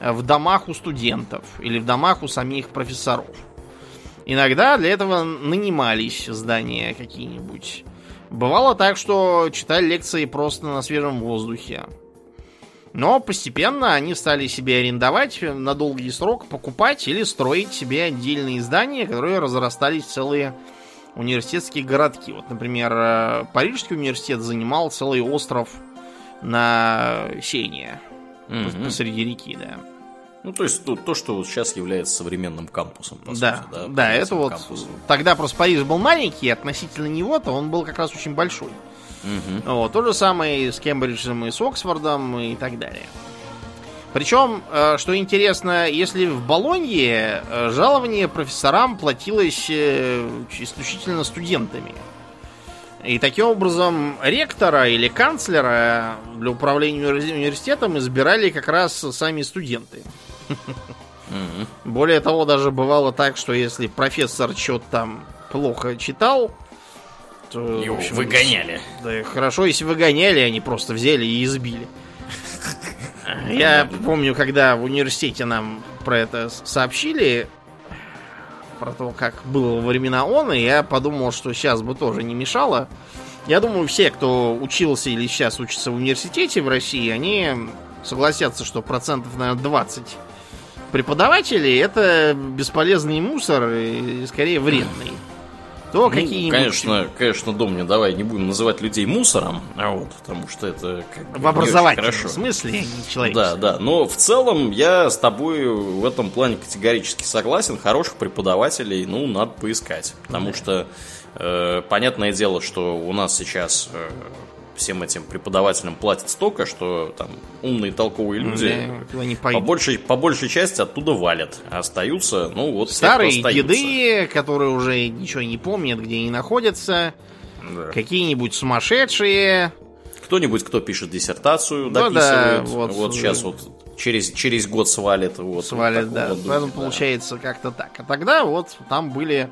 в домах у студентов или в домах у самих профессоров. Иногда для этого нанимались здания какие-нибудь. Бывало так, что читали лекции просто на свежем воздухе. Но постепенно они стали себе арендовать на долгий срок, покупать или строить себе отдельные здания, которые разрастались в целые университетские городки. Вот, например, э, Парижский университет занимал целый остров на Сене mm-hmm. посреди реки, да. Ну, то есть то, то что вот сейчас является современным кампусом, по да, сути, да? Да, это вот... Кампусом. Тогда просто Париж был маленький, относительно него-то он был как раз очень большой. Угу. Вот, то же самое с Кембриджем и с Оксфордом и так далее. Причем, э, что интересно, если в Болонье э, жалование профессорам платилось э, исключительно студентами. И таким образом ректора или канцлера для управления университетом избирали как раз сами студенты. Более того, даже бывало так, что если профессор что-то там плохо читал, то... Его общем, выгоняли. Да, хорошо, если выгоняли, они просто взяли и избили. Я помню, когда в университете нам про это сообщили, про то, как было во времена он, и я подумал, что сейчас бы тоже не мешало. Я думаю, все, кто учился или сейчас учится в университете в России, они согласятся, что процентов, наверное, 20 преподавателей это бесполезный мусор и скорее вредный. То ну, какие Конечно, конечно, дом не давай не будем называть людей мусором, а вот, потому что это как бы в образовательном хорошо. смысле, а не человек. Да, да. Но в целом я с тобой в этом плане категорически согласен. Хороших преподавателей, ну, надо поискать. Потому да. что э, понятное дело, что у нас сейчас э, всем этим преподавателям платят столько, что там умные толковые люди да, по, большей, по большей части оттуда валят. А остаются, ну вот Старые деды, которые уже ничего не помнят, где они находятся. Да. Какие-нибудь сумасшедшие. Кто-нибудь, кто пишет диссертацию, ну, дописывает. Да, вот, вот сейчас вот через, через год свалит. Вот, свалит, вот да. Поэтому да. получается как-то так. А тогда вот там были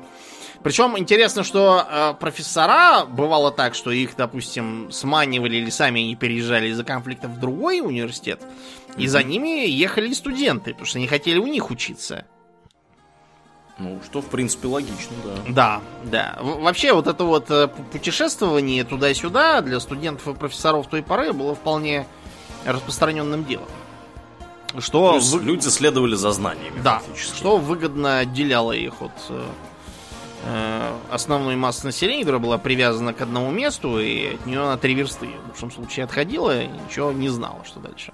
причем интересно, что э, профессора бывало так, что их, допустим, сманивали или сами они переезжали из-за конфликта в другой университет, mm-hmm. и за ними ехали студенты, потому что они хотели у них учиться. Ну, что, в принципе, логично, да. Да, да. Вообще, вот это вот э, путешествование туда-сюда для студентов и профессоров той поры было вполне распространенным делом. Что вы... люди следовали за знаниями. Да. Фактически. Что выгодно отделяло их от Э, основной массы населения, которая была привязана к одному месту, и от нее на три версты. В лучшем случае отходила и ничего не знала, что дальше.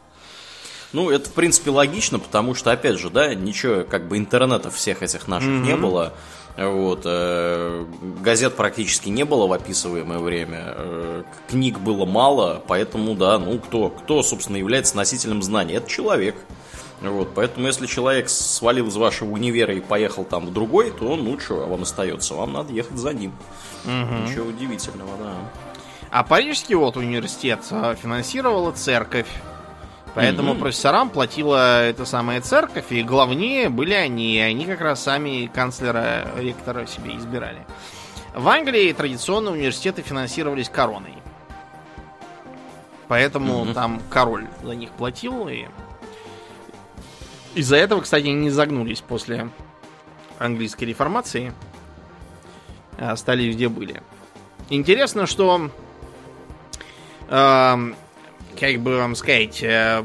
Ну, это, в принципе, логично, потому что, опять же, да, ничего, как бы интернетов всех этих наших mm-hmm. не было. Вот, э, газет практически не было в описываемое время, э, книг было мало, поэтому, да, ну, кто, кто, собственно, является носителем знаний? Это человек. Вот, поэтому если человек свалил из вашего универа и поехал там в другой, то ну что вам остается? Вам надо ехать за ним. Угу. Ничего удивительного, да. А Парижский вот университет а, финансировала церковь. Поэтому mm профессорам платила эта самая церковь, и главнее были они, и они как раз сами канцлера, ректора себе избирали. В Англии традиционно университеты финансировались короной. Поэтому mm там король за них платил, и из-за этого, кстати, они не загнулись после английской реформации. А остались где были. Интересно, что э, как бы вам сказать, э,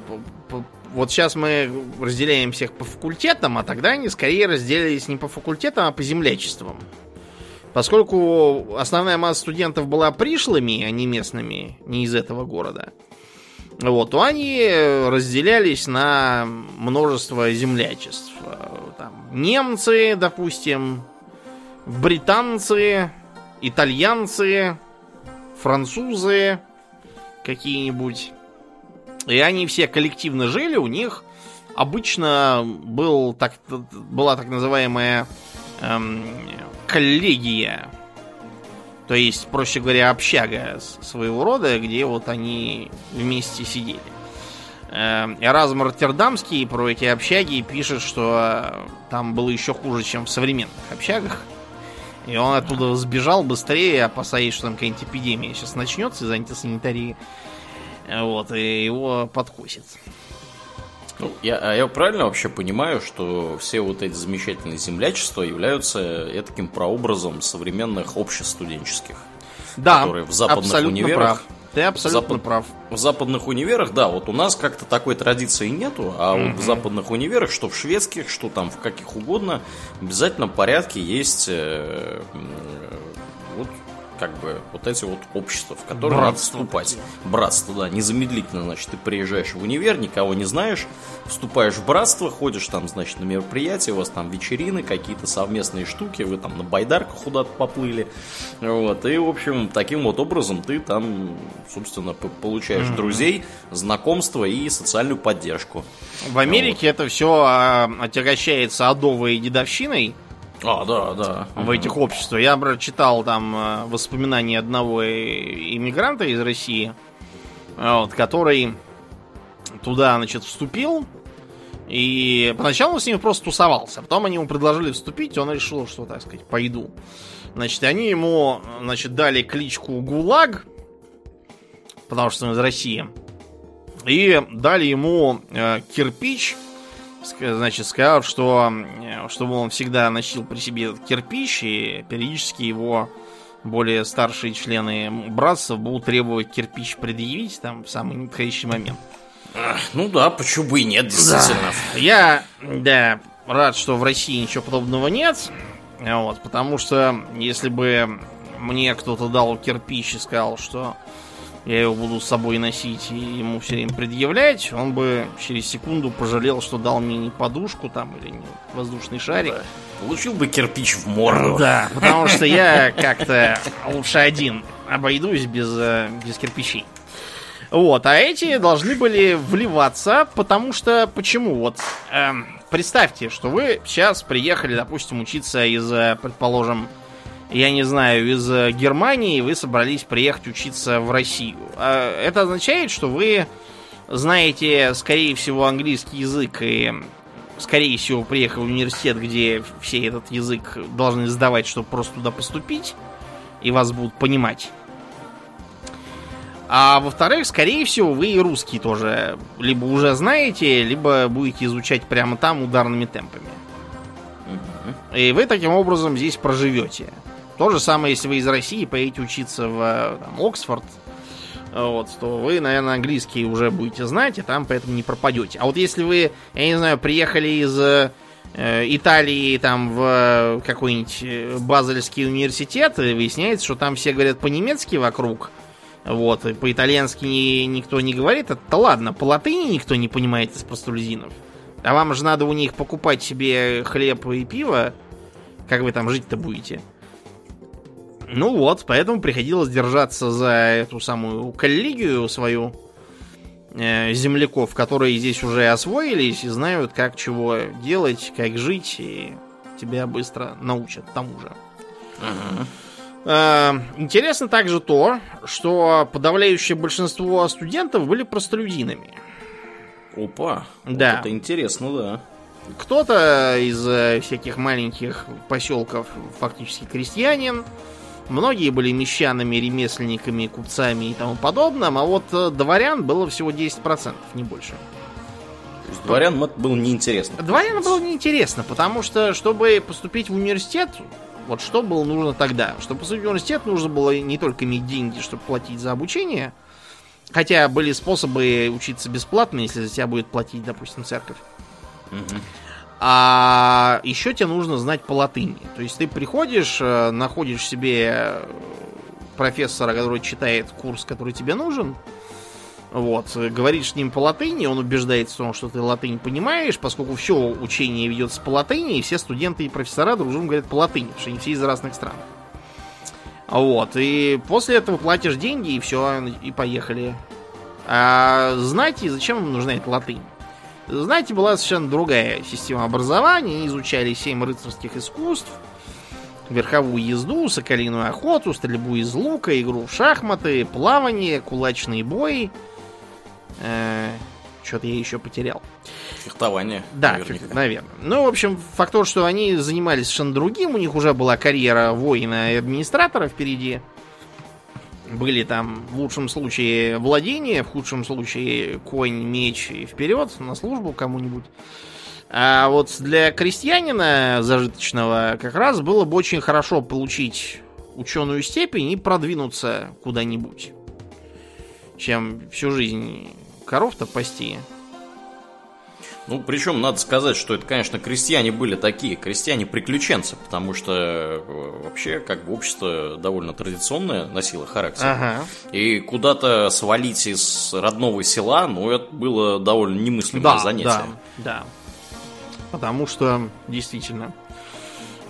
вот сейчас мы разделяем всех по факультетам, а тогда они скорее разделились не по факультетам, а по землячествам. Поскольку основная масса студентов была пришлыми, а не местными, не из этого города, вот, то они разделялись на множество землячеств. Там, немцы, допустим, британцы, итальянцы, французы какие-нибудь. И они все коллективно жили, у них обычно был так, была так называемая эм, коллегия. То есть, проще говоря, общага своего рода, где вот они вместе сидели. Эм, Эразм Роттердамский про эти общаги пишет, что там было еще хуже, чем в современных общагах. И он оттуда сбежал быстрее, опасаясь, что там какая-нибудь эпидемия сейчас начнется из антисанитарии. Вот, и его подкосит. Ну, я, а я правильно вообще понимаю, что все вот эти замечательные землячества являются таким прообразом современных обществ студенческих? Да, которые в западных универах прав. Ты абсолютно Запад... прав. В западных универах, да, вот у нас как-то такой традиции нету, а mm-hmm. вот в западных универах, что в шведских, что там в каких угодно, в обязательном порядке есть э, как бы вот эти вот общества, в которые Братство. надо вступать. Братство, да, незамедлительно, значит, ты приезжаешь в универ, никого не знаешь, вступаешь в братство, ходишь там, значит, на мероприятия, у вас там вечерины, какие-то совместные штуки, вы там на байдарках куда-то поплыли, вот, и, в общем, таким вот образом ты там, собственно, получаешь mm-hmm. друзей, знакомства и социальную поддержку. В Америке вот. это все а, отягощается адовой дедовщиной, а, да, да. В этих обществах. Я, брат, читал там э, воспоминания одного иммигранта из России, вот, который туда, значит, вступил. И поначалу он с ними просто тусовался. Потом они ему предложили вступить, и он решил, что, так сказать, пойду. Значит, они ему, значит, дали кличку ГУЛАГ, потому что он из России. И дали ему э, кирпич, значит, сказал, что чтобы он всегда носил при себе этот кирпич, и периодически его более старшие члены братства будут требовать кирпич предъявить там в самый неподходящий момент. Ну да, почему бы и нет, действительно. Да. Я, да, рад, что в России ничего подобного нет. Вот, потому что если бы мне кто-то дал кирпич и сказал, что я его буду с собой носить и ему все время предъявлять, он бы через секунду пожалел, что дал мне не подушку там или не воздушный шарик. Да. Получил бы кирпич в морду. Да, потому что я как-то лучше один обойдусь без, э, без кирпичей. Вот, а эти должны были вливаться, потому что почему? Вот э, представьте, что вы сейчас приехали, допустим, учиться из, э, предположим, я не знаю, из э, Германии вы собрались приехать учиться в Россию. А это означает, что вы знаете, скорее всего, английский язык и, скорее всего, приехали в университет, где все этот язык должны сдавать, чтобы просто туда поступить, и вас будут понимать. А во-вторых, скорее всего, вы и русский тоже либо уже знаете, либо будете изучать прямо там ударными темпами. И вы таким образом здесь проживете. То же самое, если вы из России поедете учиться в там, Оксфорд, вот, то вы, наверное, английский уже будете знать, и там поэтому не пропадете. А вот если вы, я не знаю, приехали из э, Италии там в какой-нибудь э, Базельский университет, и выясняется, что там все говорят по-немецки вокруг, вот, и по-итальянски ни, никто не говорит, это ладно, по латыни никто не понимает из простолюдинов. А вам же надо у них покупать себе хлеб и пиво, как вы там жить-то будете? Ну вот, поэтому приходилось держаться за эту самую коллегию свою э, земляков, которые здесь уже освоились и знают, как чего делать, как жить, и тебя быстро научат тому же. Uh-huh. Э, интересно также то, что подавляющее большинство студентов были простолюдинами. Опа, да. Вот это интересно, да. Кто-то из э, всяких маленьких поселков фактически крестьянин, Многие были мещанами, ремесленниками, купцами и тому подобным, а вот э, дворян было всего 10%, не больше. То есть дворян было неинтересно. Дворян было неинтересно, потому что, чтобы поступить в университет, вот что было нужно тогда? Чтобы поступить в университет, нужно было не только иметь деньги, чтобы платить за обучение, хотя были способы учиться бесплатно, если за тебя будет платить, допустим, церковь. Угу. А еще тебе нужно знать по латыни. То есть ты приходишь, э, находишь себе профессора, который читает курс, который тебе нужен, вот, говоришь с ним по латыни, он убеждается в том, что ты латынь понимаешь, поскольку все учение ведется по латыни, и все студенты и профессора дружно говорят по латыни, потому что они все из разных стран. Вот, и после этого платишь деньги, и все, и поехали. А знаете, зачем им нужна эта латынь? Знаете, была совершенно другая система образования. Изучали семь рыцарских искусств, верховую езду, соколиную охоту, стрельбу из лука, игру в шахматы, плавание, кулачный бой. Э, Что-то я еще потерял. Фехтование. Да, наверняка. наверное. Ну, в общем, факт то, что они занимались совершенно другим. У них уже была карьера воина и администратора впереди. Были там в лучшем случае владения, в худшем случае конь, меч и вперед на службу кому-нибудь. А вот для крестьянина зажиточного как раз было бы очень хорошо получить ученую степень и продвинуться куда-нибудь, чем всю жизнь коров-то пасти. Ну, причем надо сказать, что это, конечно, крестьяне были такие, крестьяне-приключенцы, потому что э, вообще, как бы, общество довольно традиционное носило характер. Ага. И куда-то свалить из родного села, ну, это было довольно немыслимое да, занятие. Да, да. Потому что, действительно,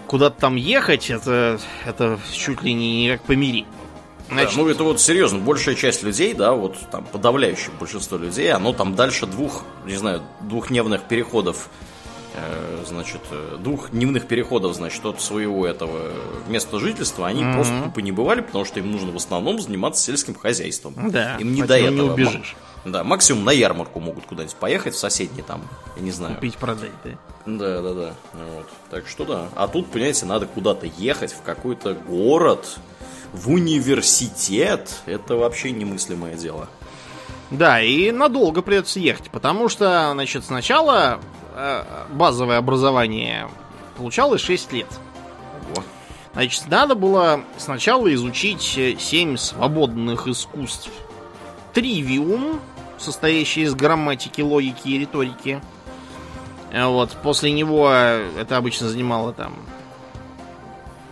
куда-то там ехать, это, это чуть ли не как помирить. Значит... Да, ну это вот серьезно, большая часть людей, да, вот там подавляющее большинство людей, оно там дальше двух, не знаю, двухдневных переходов, э, значит, э, двух дневных переходов, значит, от своего этого места жительства, они mm-hmm. просто тупо не бывали, потому что им нужно в основном заниматься сельским хозяйством. Да, им не до этого. не убежишь. Да, максимум на ярмарку могут куда-нибудь поехать в соседний там, я не знаю. Купить, продать, да. Да, да, да. Вот. Так что да. А тут, понимаете, надо куда-то ехать, в какой-то город, в университет, это вообще немыслимое дело. Да, и надолго придется ехать, потому что, значит, сначала э, базовое образование получалось 6 лет. Ого. Значит, надо было сначала изучить 7 свободных искусств. Тривиум, состоящий из грамматики, логики и риторики. Вот, после него это обычно занимало там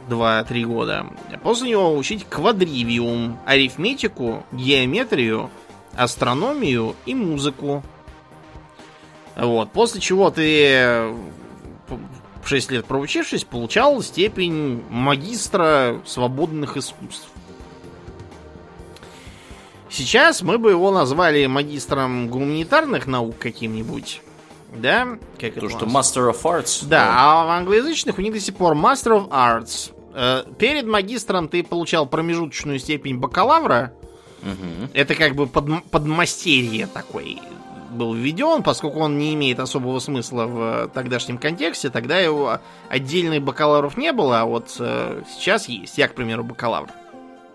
2-3 года. После него учить квадривиум, арифметику, геометрию, астрономию и музыку. Вот. После чего ты 6 лет проучившись, получал степень магистра свободных искусств. Сейчас мы бы его назвали магистром гуманитарных наук каким-нибудь. Да? Как То, что Master of Arts. Да, а в англоязычных у них до сих пор Master of Arts. Э, перед магистром ты получал промежуточную степень бакалавра. Угу. Это как бы под, подмастерье такой был введен, поскольку он не имеет особого смысла в тогдашнем контексте, тогда его отдельных бакалавров не было, а вот э, сейчас есть. Я, к примеру, бакалавр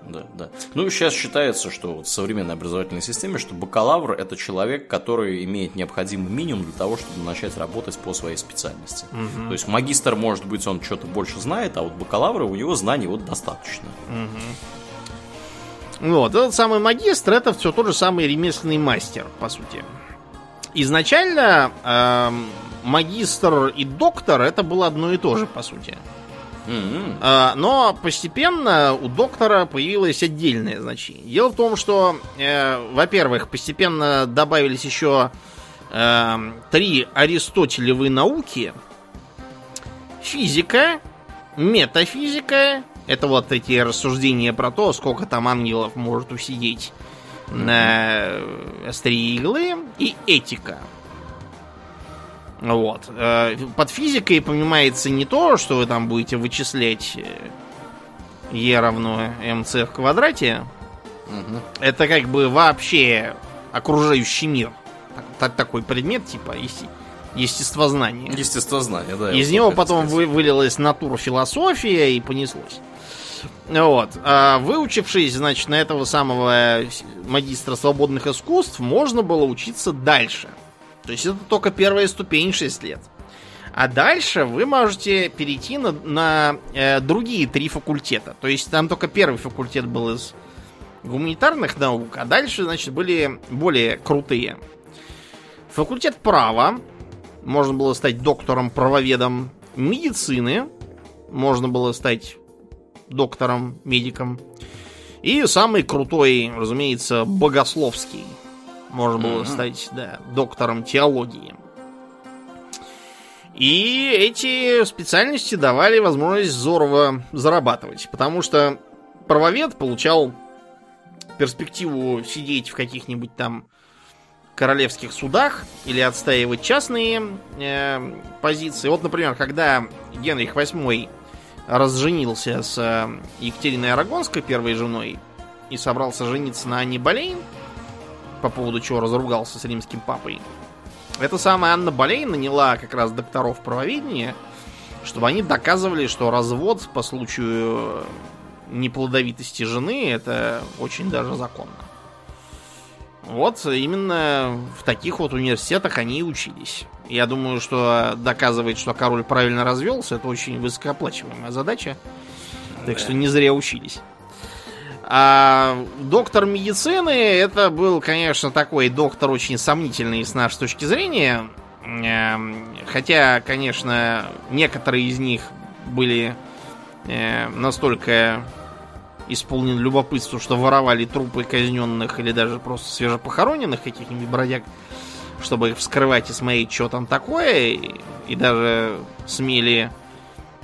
да, да. Ну, сейчас считается, что вот в современной образовательной системе, что бакалавр – это человек, который имеет необходимый минимум для того, чтобы начать работать по своей специальности. Угу. То есть магистр, может быть, он что-то больше знает, а вот бакалавра у него знаний вот достаточно. Угу. Вот, этот самый магистр – это все тот же самый ремесленный мастер, по сути. Изначально э, магистр и доктор – это было одно и то же, по сути. Mm-hmm. Но постепенно у доктора появилось отдельное значение. Дело в том, что, э, во-первых, постепенно добавились еще э, три аристотелевые науки. Физика, метафизика, это вот эти рассуждения про то, сколько там ангелов может усидеть на острие иглы, и этика. Вот. Э, под физикой понимается не то, что вы там будете вычислять E равно mc в квадрате. Угу. Это как бы вообще окружающий мир. Так, такой предмет, типа, есте, естествознание. Естествознание, да. Из него потом вы, вылилась натурфилософия и понеслось. Вот. А выучившись, значит, на этого самого магистра свободных искусств, можно было учиться дальше. То есть это только первая ступень 6 лет. А дальше вы можете перейти на, на э, другие три факультета. То есть там только первый факультет был из гуманитарных наук, а дальше, значит, были более крутые. Факультет права. Можно было стать доктором-правоведом медицины. Можно было стать доктором, медиком. И самый крутой, разумеется, богословский. Можно было mm-hmm. стать, да, доктором теологии. И эти специальности давали возможность здорово зарабатывать, потому что правовед получал перспективу сидеть в каких-нибудь там королевских судах или отстаивать частные э, позиции. Вот, например, когда Генрих VIII разженился с э, Екатериной Арагонской, первой женой, и собрался жениться на Анне Болейн, по поводу чего разругался с римским папой, эта самая Анна Болейн наняла как раз докторов правоведения, чтобы они доказывали, что развод по случаю неплодовитости жены это очень даже законно. Вот именно в таких вот университетах они и учились. Я думаю, что доказывать, что король правильно развелся, это очень высокооплачиваемая задача. Так что не зря учились. А доктор медицины, это был, конечно, такой доктор очень сомнительный с нашей точки зрения. Эм, хотя, конечно, некоторые из них были э, настолько исполнены любопытства, что воровали трупы казненных или даже просто свежепохороненных каких-нибудь бродяг, чтобы их вскрывать и смотреть, что там такое, и, и даже смели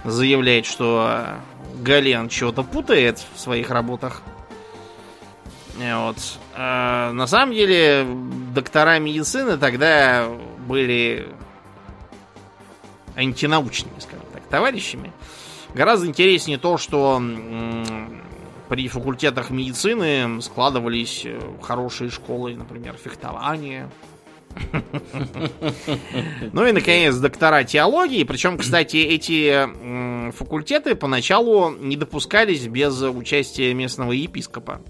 заявлять, что Гален чего-то путает в своих работах. Вот. А на самом деле, доктора медицины тогда были антинаучными, скажем так, товарищами. Гораздо интереснее то, что при факультетах медицины складывались э, хорошие школы, например, фехтование. Ну и, наконец, доктора теологии. Причем, кстати, эти факультеты поначалу не допускались без участия местного епископа.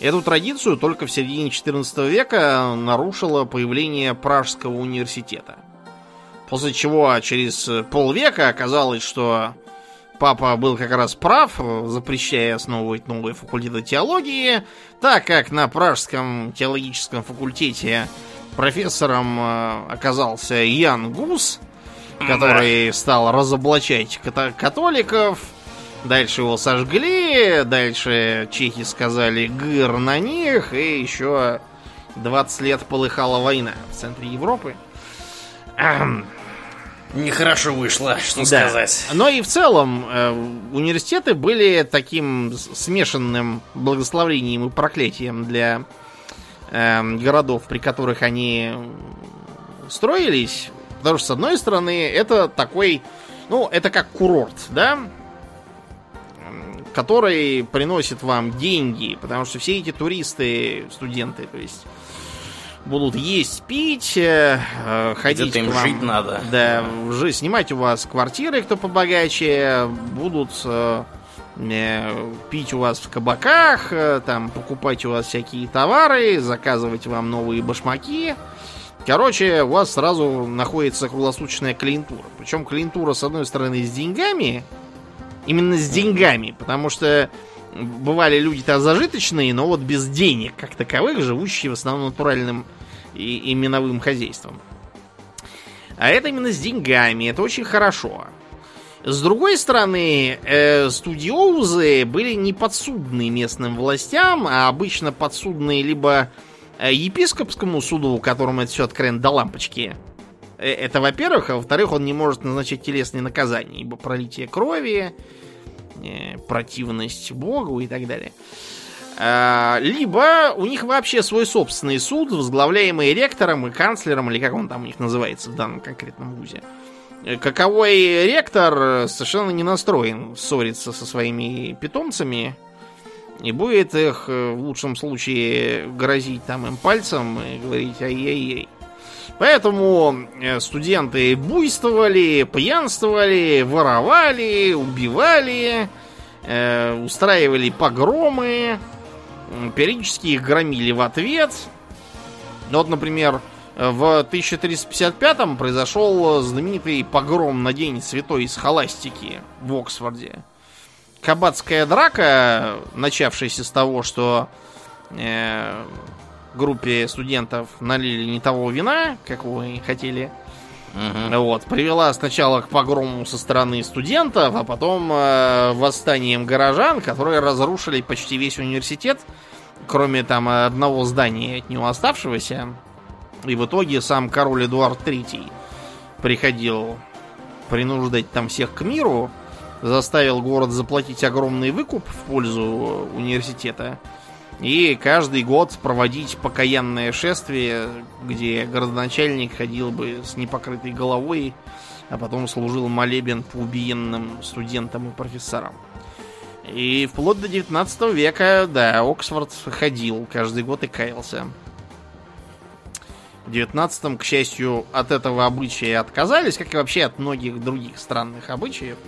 Эту традицию только в середине XIV века нарушило появление Пражского университета. После чего через полвека оказалось, что папа был как раз прав, запрещая основывать новые факультеты теологии, так как на Пражском теологическом факультете профессором э, оказался Ян Гус, который стал разоблачать католиков, Дальше его сожгли, дальше чехи сказали гыр на них, и еще 20 лет полыхала война в центре Европы. Нехорошо вышло, что да. сказать. Но и в целом э, университеты были таким смешанным благословением и проклятием для э, городов, при которых они строились. Потому что, с одной стороны, это такой, ну, это как курорт, да? Который приносит вам деньги, потому что все эти туристы, студенты, то есть будут есть, пить, э, ходить им вам, жить надо. Да, жить, снимать у вас квартиры, кто побогаче, будут э, э, пить у вас в кабаках, э, там покупать у вас всякие товары, заказывать вам новые башмаки. Короче, у вас сразу находится круглосуточная клиентура. Причем клиентура, с одной стороны, с деньгами, Именно с деньгами, потому что бывали люди-то зажиточные, но вот без денег как таковых, живущие в основном натуральным и именовым хозяйством. А это именно с деньгами, это очень хорошо. С другой стороны, э, студиозы были не подсудны местным властям, а обычно подсудные либо э, епископскому суду, которому это все откровенно до лампочки. Э, это, во-первых, а во-вторых, он не может назначить телесные наказания, ибо пролитие крови, э, противность Богу и так далее. А, либо у них вообще свой собственный суд, возглавляемый ректором и канцлером, или как он там у них называется в данном конкретном вузе. Э, каковой ректор совершенно не настроен ссориться со своими питомцами и будет их в лучшем случае грозить там им пальцем и говорить ай-яй-яй. Поэтому э, студенты буйствовали, пьянствовали, воровали, убивали, э, устраивали погромы, периодически их громили в ответ. Вот, например, в 1355-м произошел знаменитый погром на День Святой Схоластики в Оксфорде. Кабацкая драка, начавшаяся с того, что э, группе студентов налили не того вина, как вы хотели. Угу. Вот, привела сначала к погрому со стороны студентов, а потом э, восстанием горожан, которые разрушили почти весь университет, кроме там одного здания от него оставшегося. И в итоге сам король Эдуард III приходил принуждать там всех к миру, заставил город заплатить огромный выкуп в пользу университета и каждый год проводить покаянное шествие, где городоначальник ходил бы с непокрытой головой, а потом служил молебен по убиенным студентам и профессорам. И вплоть до 19 века, да, Оксфорд ходил каждый год и каялся. В 19 к счастью, от этого обычая отказались, как и вообще от многих других странных обычаев.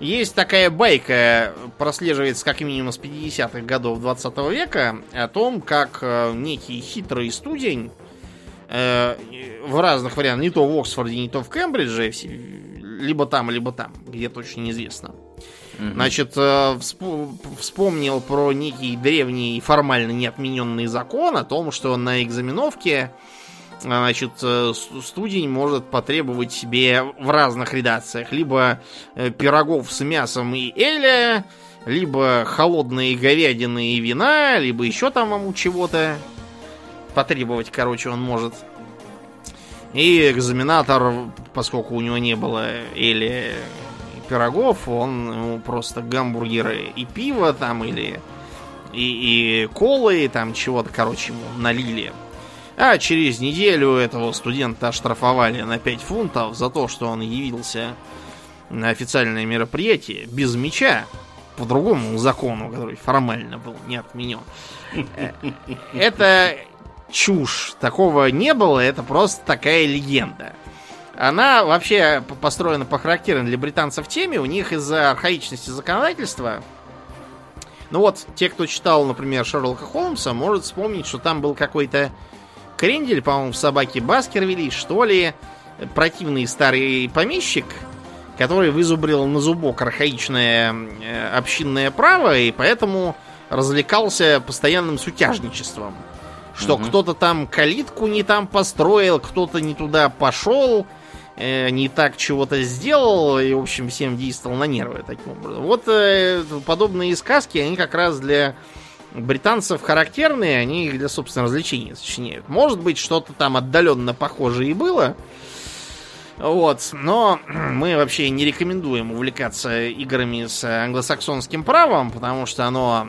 Есть такая байка, прослеживается как минимум с 50-х годов 20 века, о том, как э, некий хитрый студень э, в разных вариантах, не то в Оксфорде, не то в Кембридже, либо там, либо там, где точно неизвестно. Угу. Значит, э, вспомнил про некий древний формально неотмененный закон о том, что на экзаменовке значит, э, студень может потребовать себе в разных редакциях либо э, пирогов с мясом и эля, либо холодные говядины и вина, либо еще там ему чего-то потребовать, короче, он может. И экзаменатор, поскольку у него не было или пирогов, он ему просто гамбургеры и пиво там, или и, и колы, там чего-то, короче, ему налили. А через неделю этого студента оштрафовали на 5 фунтов за то, что он явился на официальное мероприятие без меча по другому закону, который формально был не отменен. Э, это чушь. Такого не было, это просто такая легенда. Она вообще построена по характерной для британцев теме. У них из-за архаичности законодательства ну вот, те, кто читал, например, Шерлока Холмса, может вспомнить, что там был какой-то Крендель, по-моему, в собаке Баскервилей, что ли, противный старый помещик, который вызубрил на зубок архаичное э, общинное право, и поэтому развлекался постоянным сутяжничеством. Что угу. кто-то там калитку не там построил, кто-то не туда пошел, э, не так чего-то сделал, и, в общем, всем действовал на нервы таким образом. Вот э, подобные сказки, они как раз для британцев характерные, они их для собственного развлечения сочиняют. Может быть, что-то там отдаленно похожее и было. Вот, но мы вообще не рекомендуем увлекаться играми с англосаксонским правом, потому что оно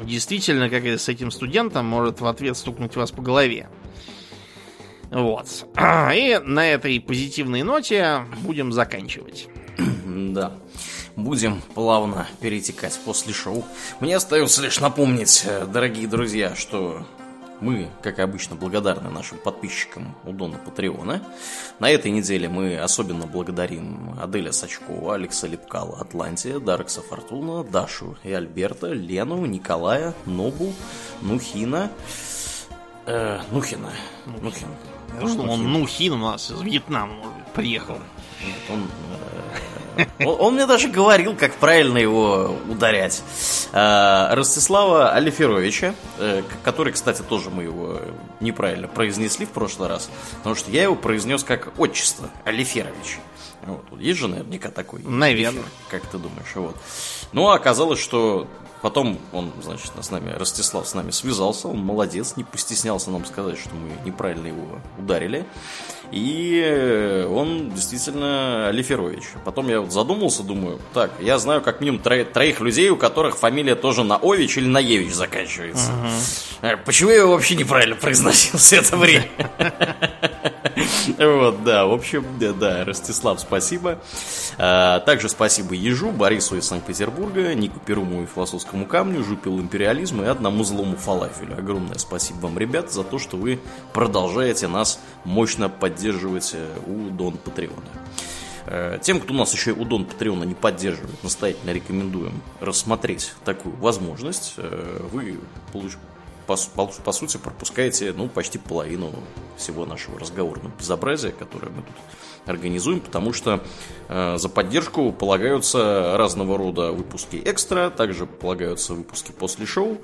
действительно, как и с этим студентом, может в ответ стукнуть вас по голове. Вот. И на этой позитивной ноте будем заканчивать. Да будем плавно перетекать после шоу. Мне остается лишь напомнить, э, дорогие друзья, что мы, как обычно, благодарны нашим подписчикам у Дона Патреона. На этой неделе мы особенно благодарим Аделя Сачкова, Алекса Лепкала, Атлантия, Даркса Фортуна, Дашу и Альберта, Лену, Николая, Нобу, Нухина, э, Нухина. Нухин. Ну, что он Нухин у нас из Вьетнама, может быть, приехал. Нет, он он, мне даже говорил, как правильно его ударять. А, Ростислава Алиферовича, э, который, кстати, тоже мы его неправильно произнесли в прошлый раз, потому что я его произнес как отчество Алиферович. Вот. Есть же наверняка такой. Наверное. Как ты думаешь? Вот. Ну, а оказалось, что потом он, значит, с нами, Ростислав с нами связался, он молодец, не постеснялся нам сказать, что мы неправильно его ударили. И он действительно Алиферович. Потом я вот задумался, думаю, так, я знаю как минимум троих, троих людей, у которых фамилия тоже на Ович или на Евич заканчивается. Угу. Почему я его вообще неправильно произносил все это время? Вот, да, в общем, да, Ростислав, спасибо. А, также спасибо Ежу, Борису из Санкт-Петербурга, Нику Перуму и Философскому камню, Жупил империализму и одному злому фалафелю. Огромное спасибо вам, ребят, за то, что вы продолжаете нас мощно поддерживать э, у Дон Патреона. Э, тем, кто нас еще и у Дон Патреона не поддерживает, настоятельно рекомендуем рассмотреть такую возможность. Э, вы получите по, по, сути, пропускаете, ну, почти половину всего нашего разговорного безобразия, которое мы тут организуем, потому что э, за поддержку полагаются разного рода выпуски экстра, также полагаются выпуски после шоу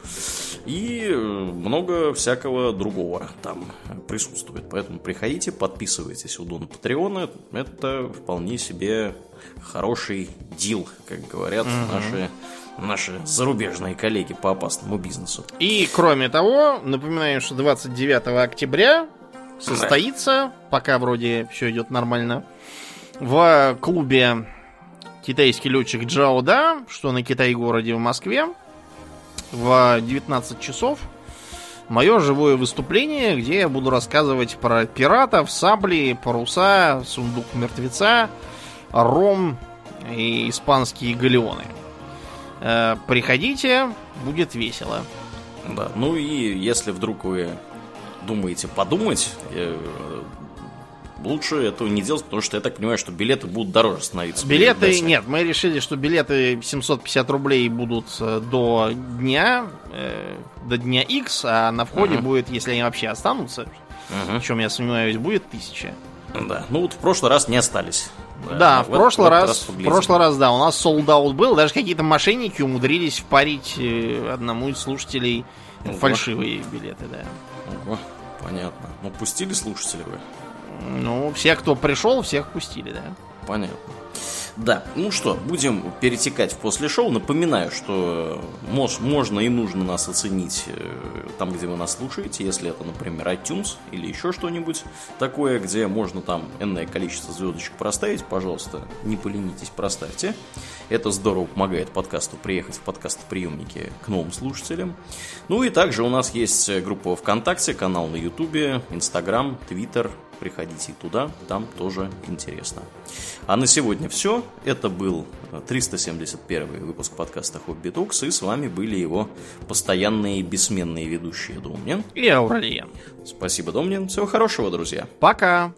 и э, много всякого другого там присутствует. Поэтому приходите, подписывайтесь у Дона Патреона, это вполне себе хороший дил, как говорят угу. наши наши зарубежные коллеги по опасному бизнесу. И, кроме того, напоминаем, что 29 октября состоится, пока вроде все идет нормально, в клубе китайский летчик Джао Да, что на Китай-городе в Москве, в 19 часов мое живое выступление, где я буду рассказывать про пиратов, сабли, паруса, сундук мертвеца, ром и испанские галеоны. Э, приходите, будет весело. Да, ну и если вдруг вы думаете подумать, э, лучше этого не делать, потому что я так понимаю, что билеты будут дороже становиться. Билеты, нет, мы решили, что билеты 750 рублей будут э, до дня, э, до дня X, а на входе uh-huh. будет, если они вообще останутся, uh-huh. в чем я сомневаюсь, будет 1000. Да, ну вот в прошлый раз не остались. Да, да в, в прошлый раз, раз в прошлый раз, да, у нас солдат был, даже какие-то мошенники умудрились впарить э, одному из слушателей Ого. фальшивые билеты, да. Ого, понятно. Ну, пустили слушатели вы? Ну, все, кто пришел, всех пустили, да. Понятно. Да, ну что, будем перетекать в после шоу. Напоминаю, что мож, можно и нужно нас оценить э, там, где вы нас слушаете, если это, например, iTunes или еще что-нибудь такое, где можно там энное количество звездочек проставить, пожалуйста, не поленитесь, проставьте. Это здорово помогает подкасту приехать в подкастоприемники к новым слушателям. Ну и также у нас есть группа ВКонтакте, канал на Ютубе, Инстаграм, Твиттер, приходите туда, там тоже интересно. А на сегодня все. Это был 371 выпуск подкаста Хобби Токс, и с вами были его постоянные бессменные ведущие Домнин и Ауралиен. Спасибо, Домнин. Всего хорошего, друзья. Пока.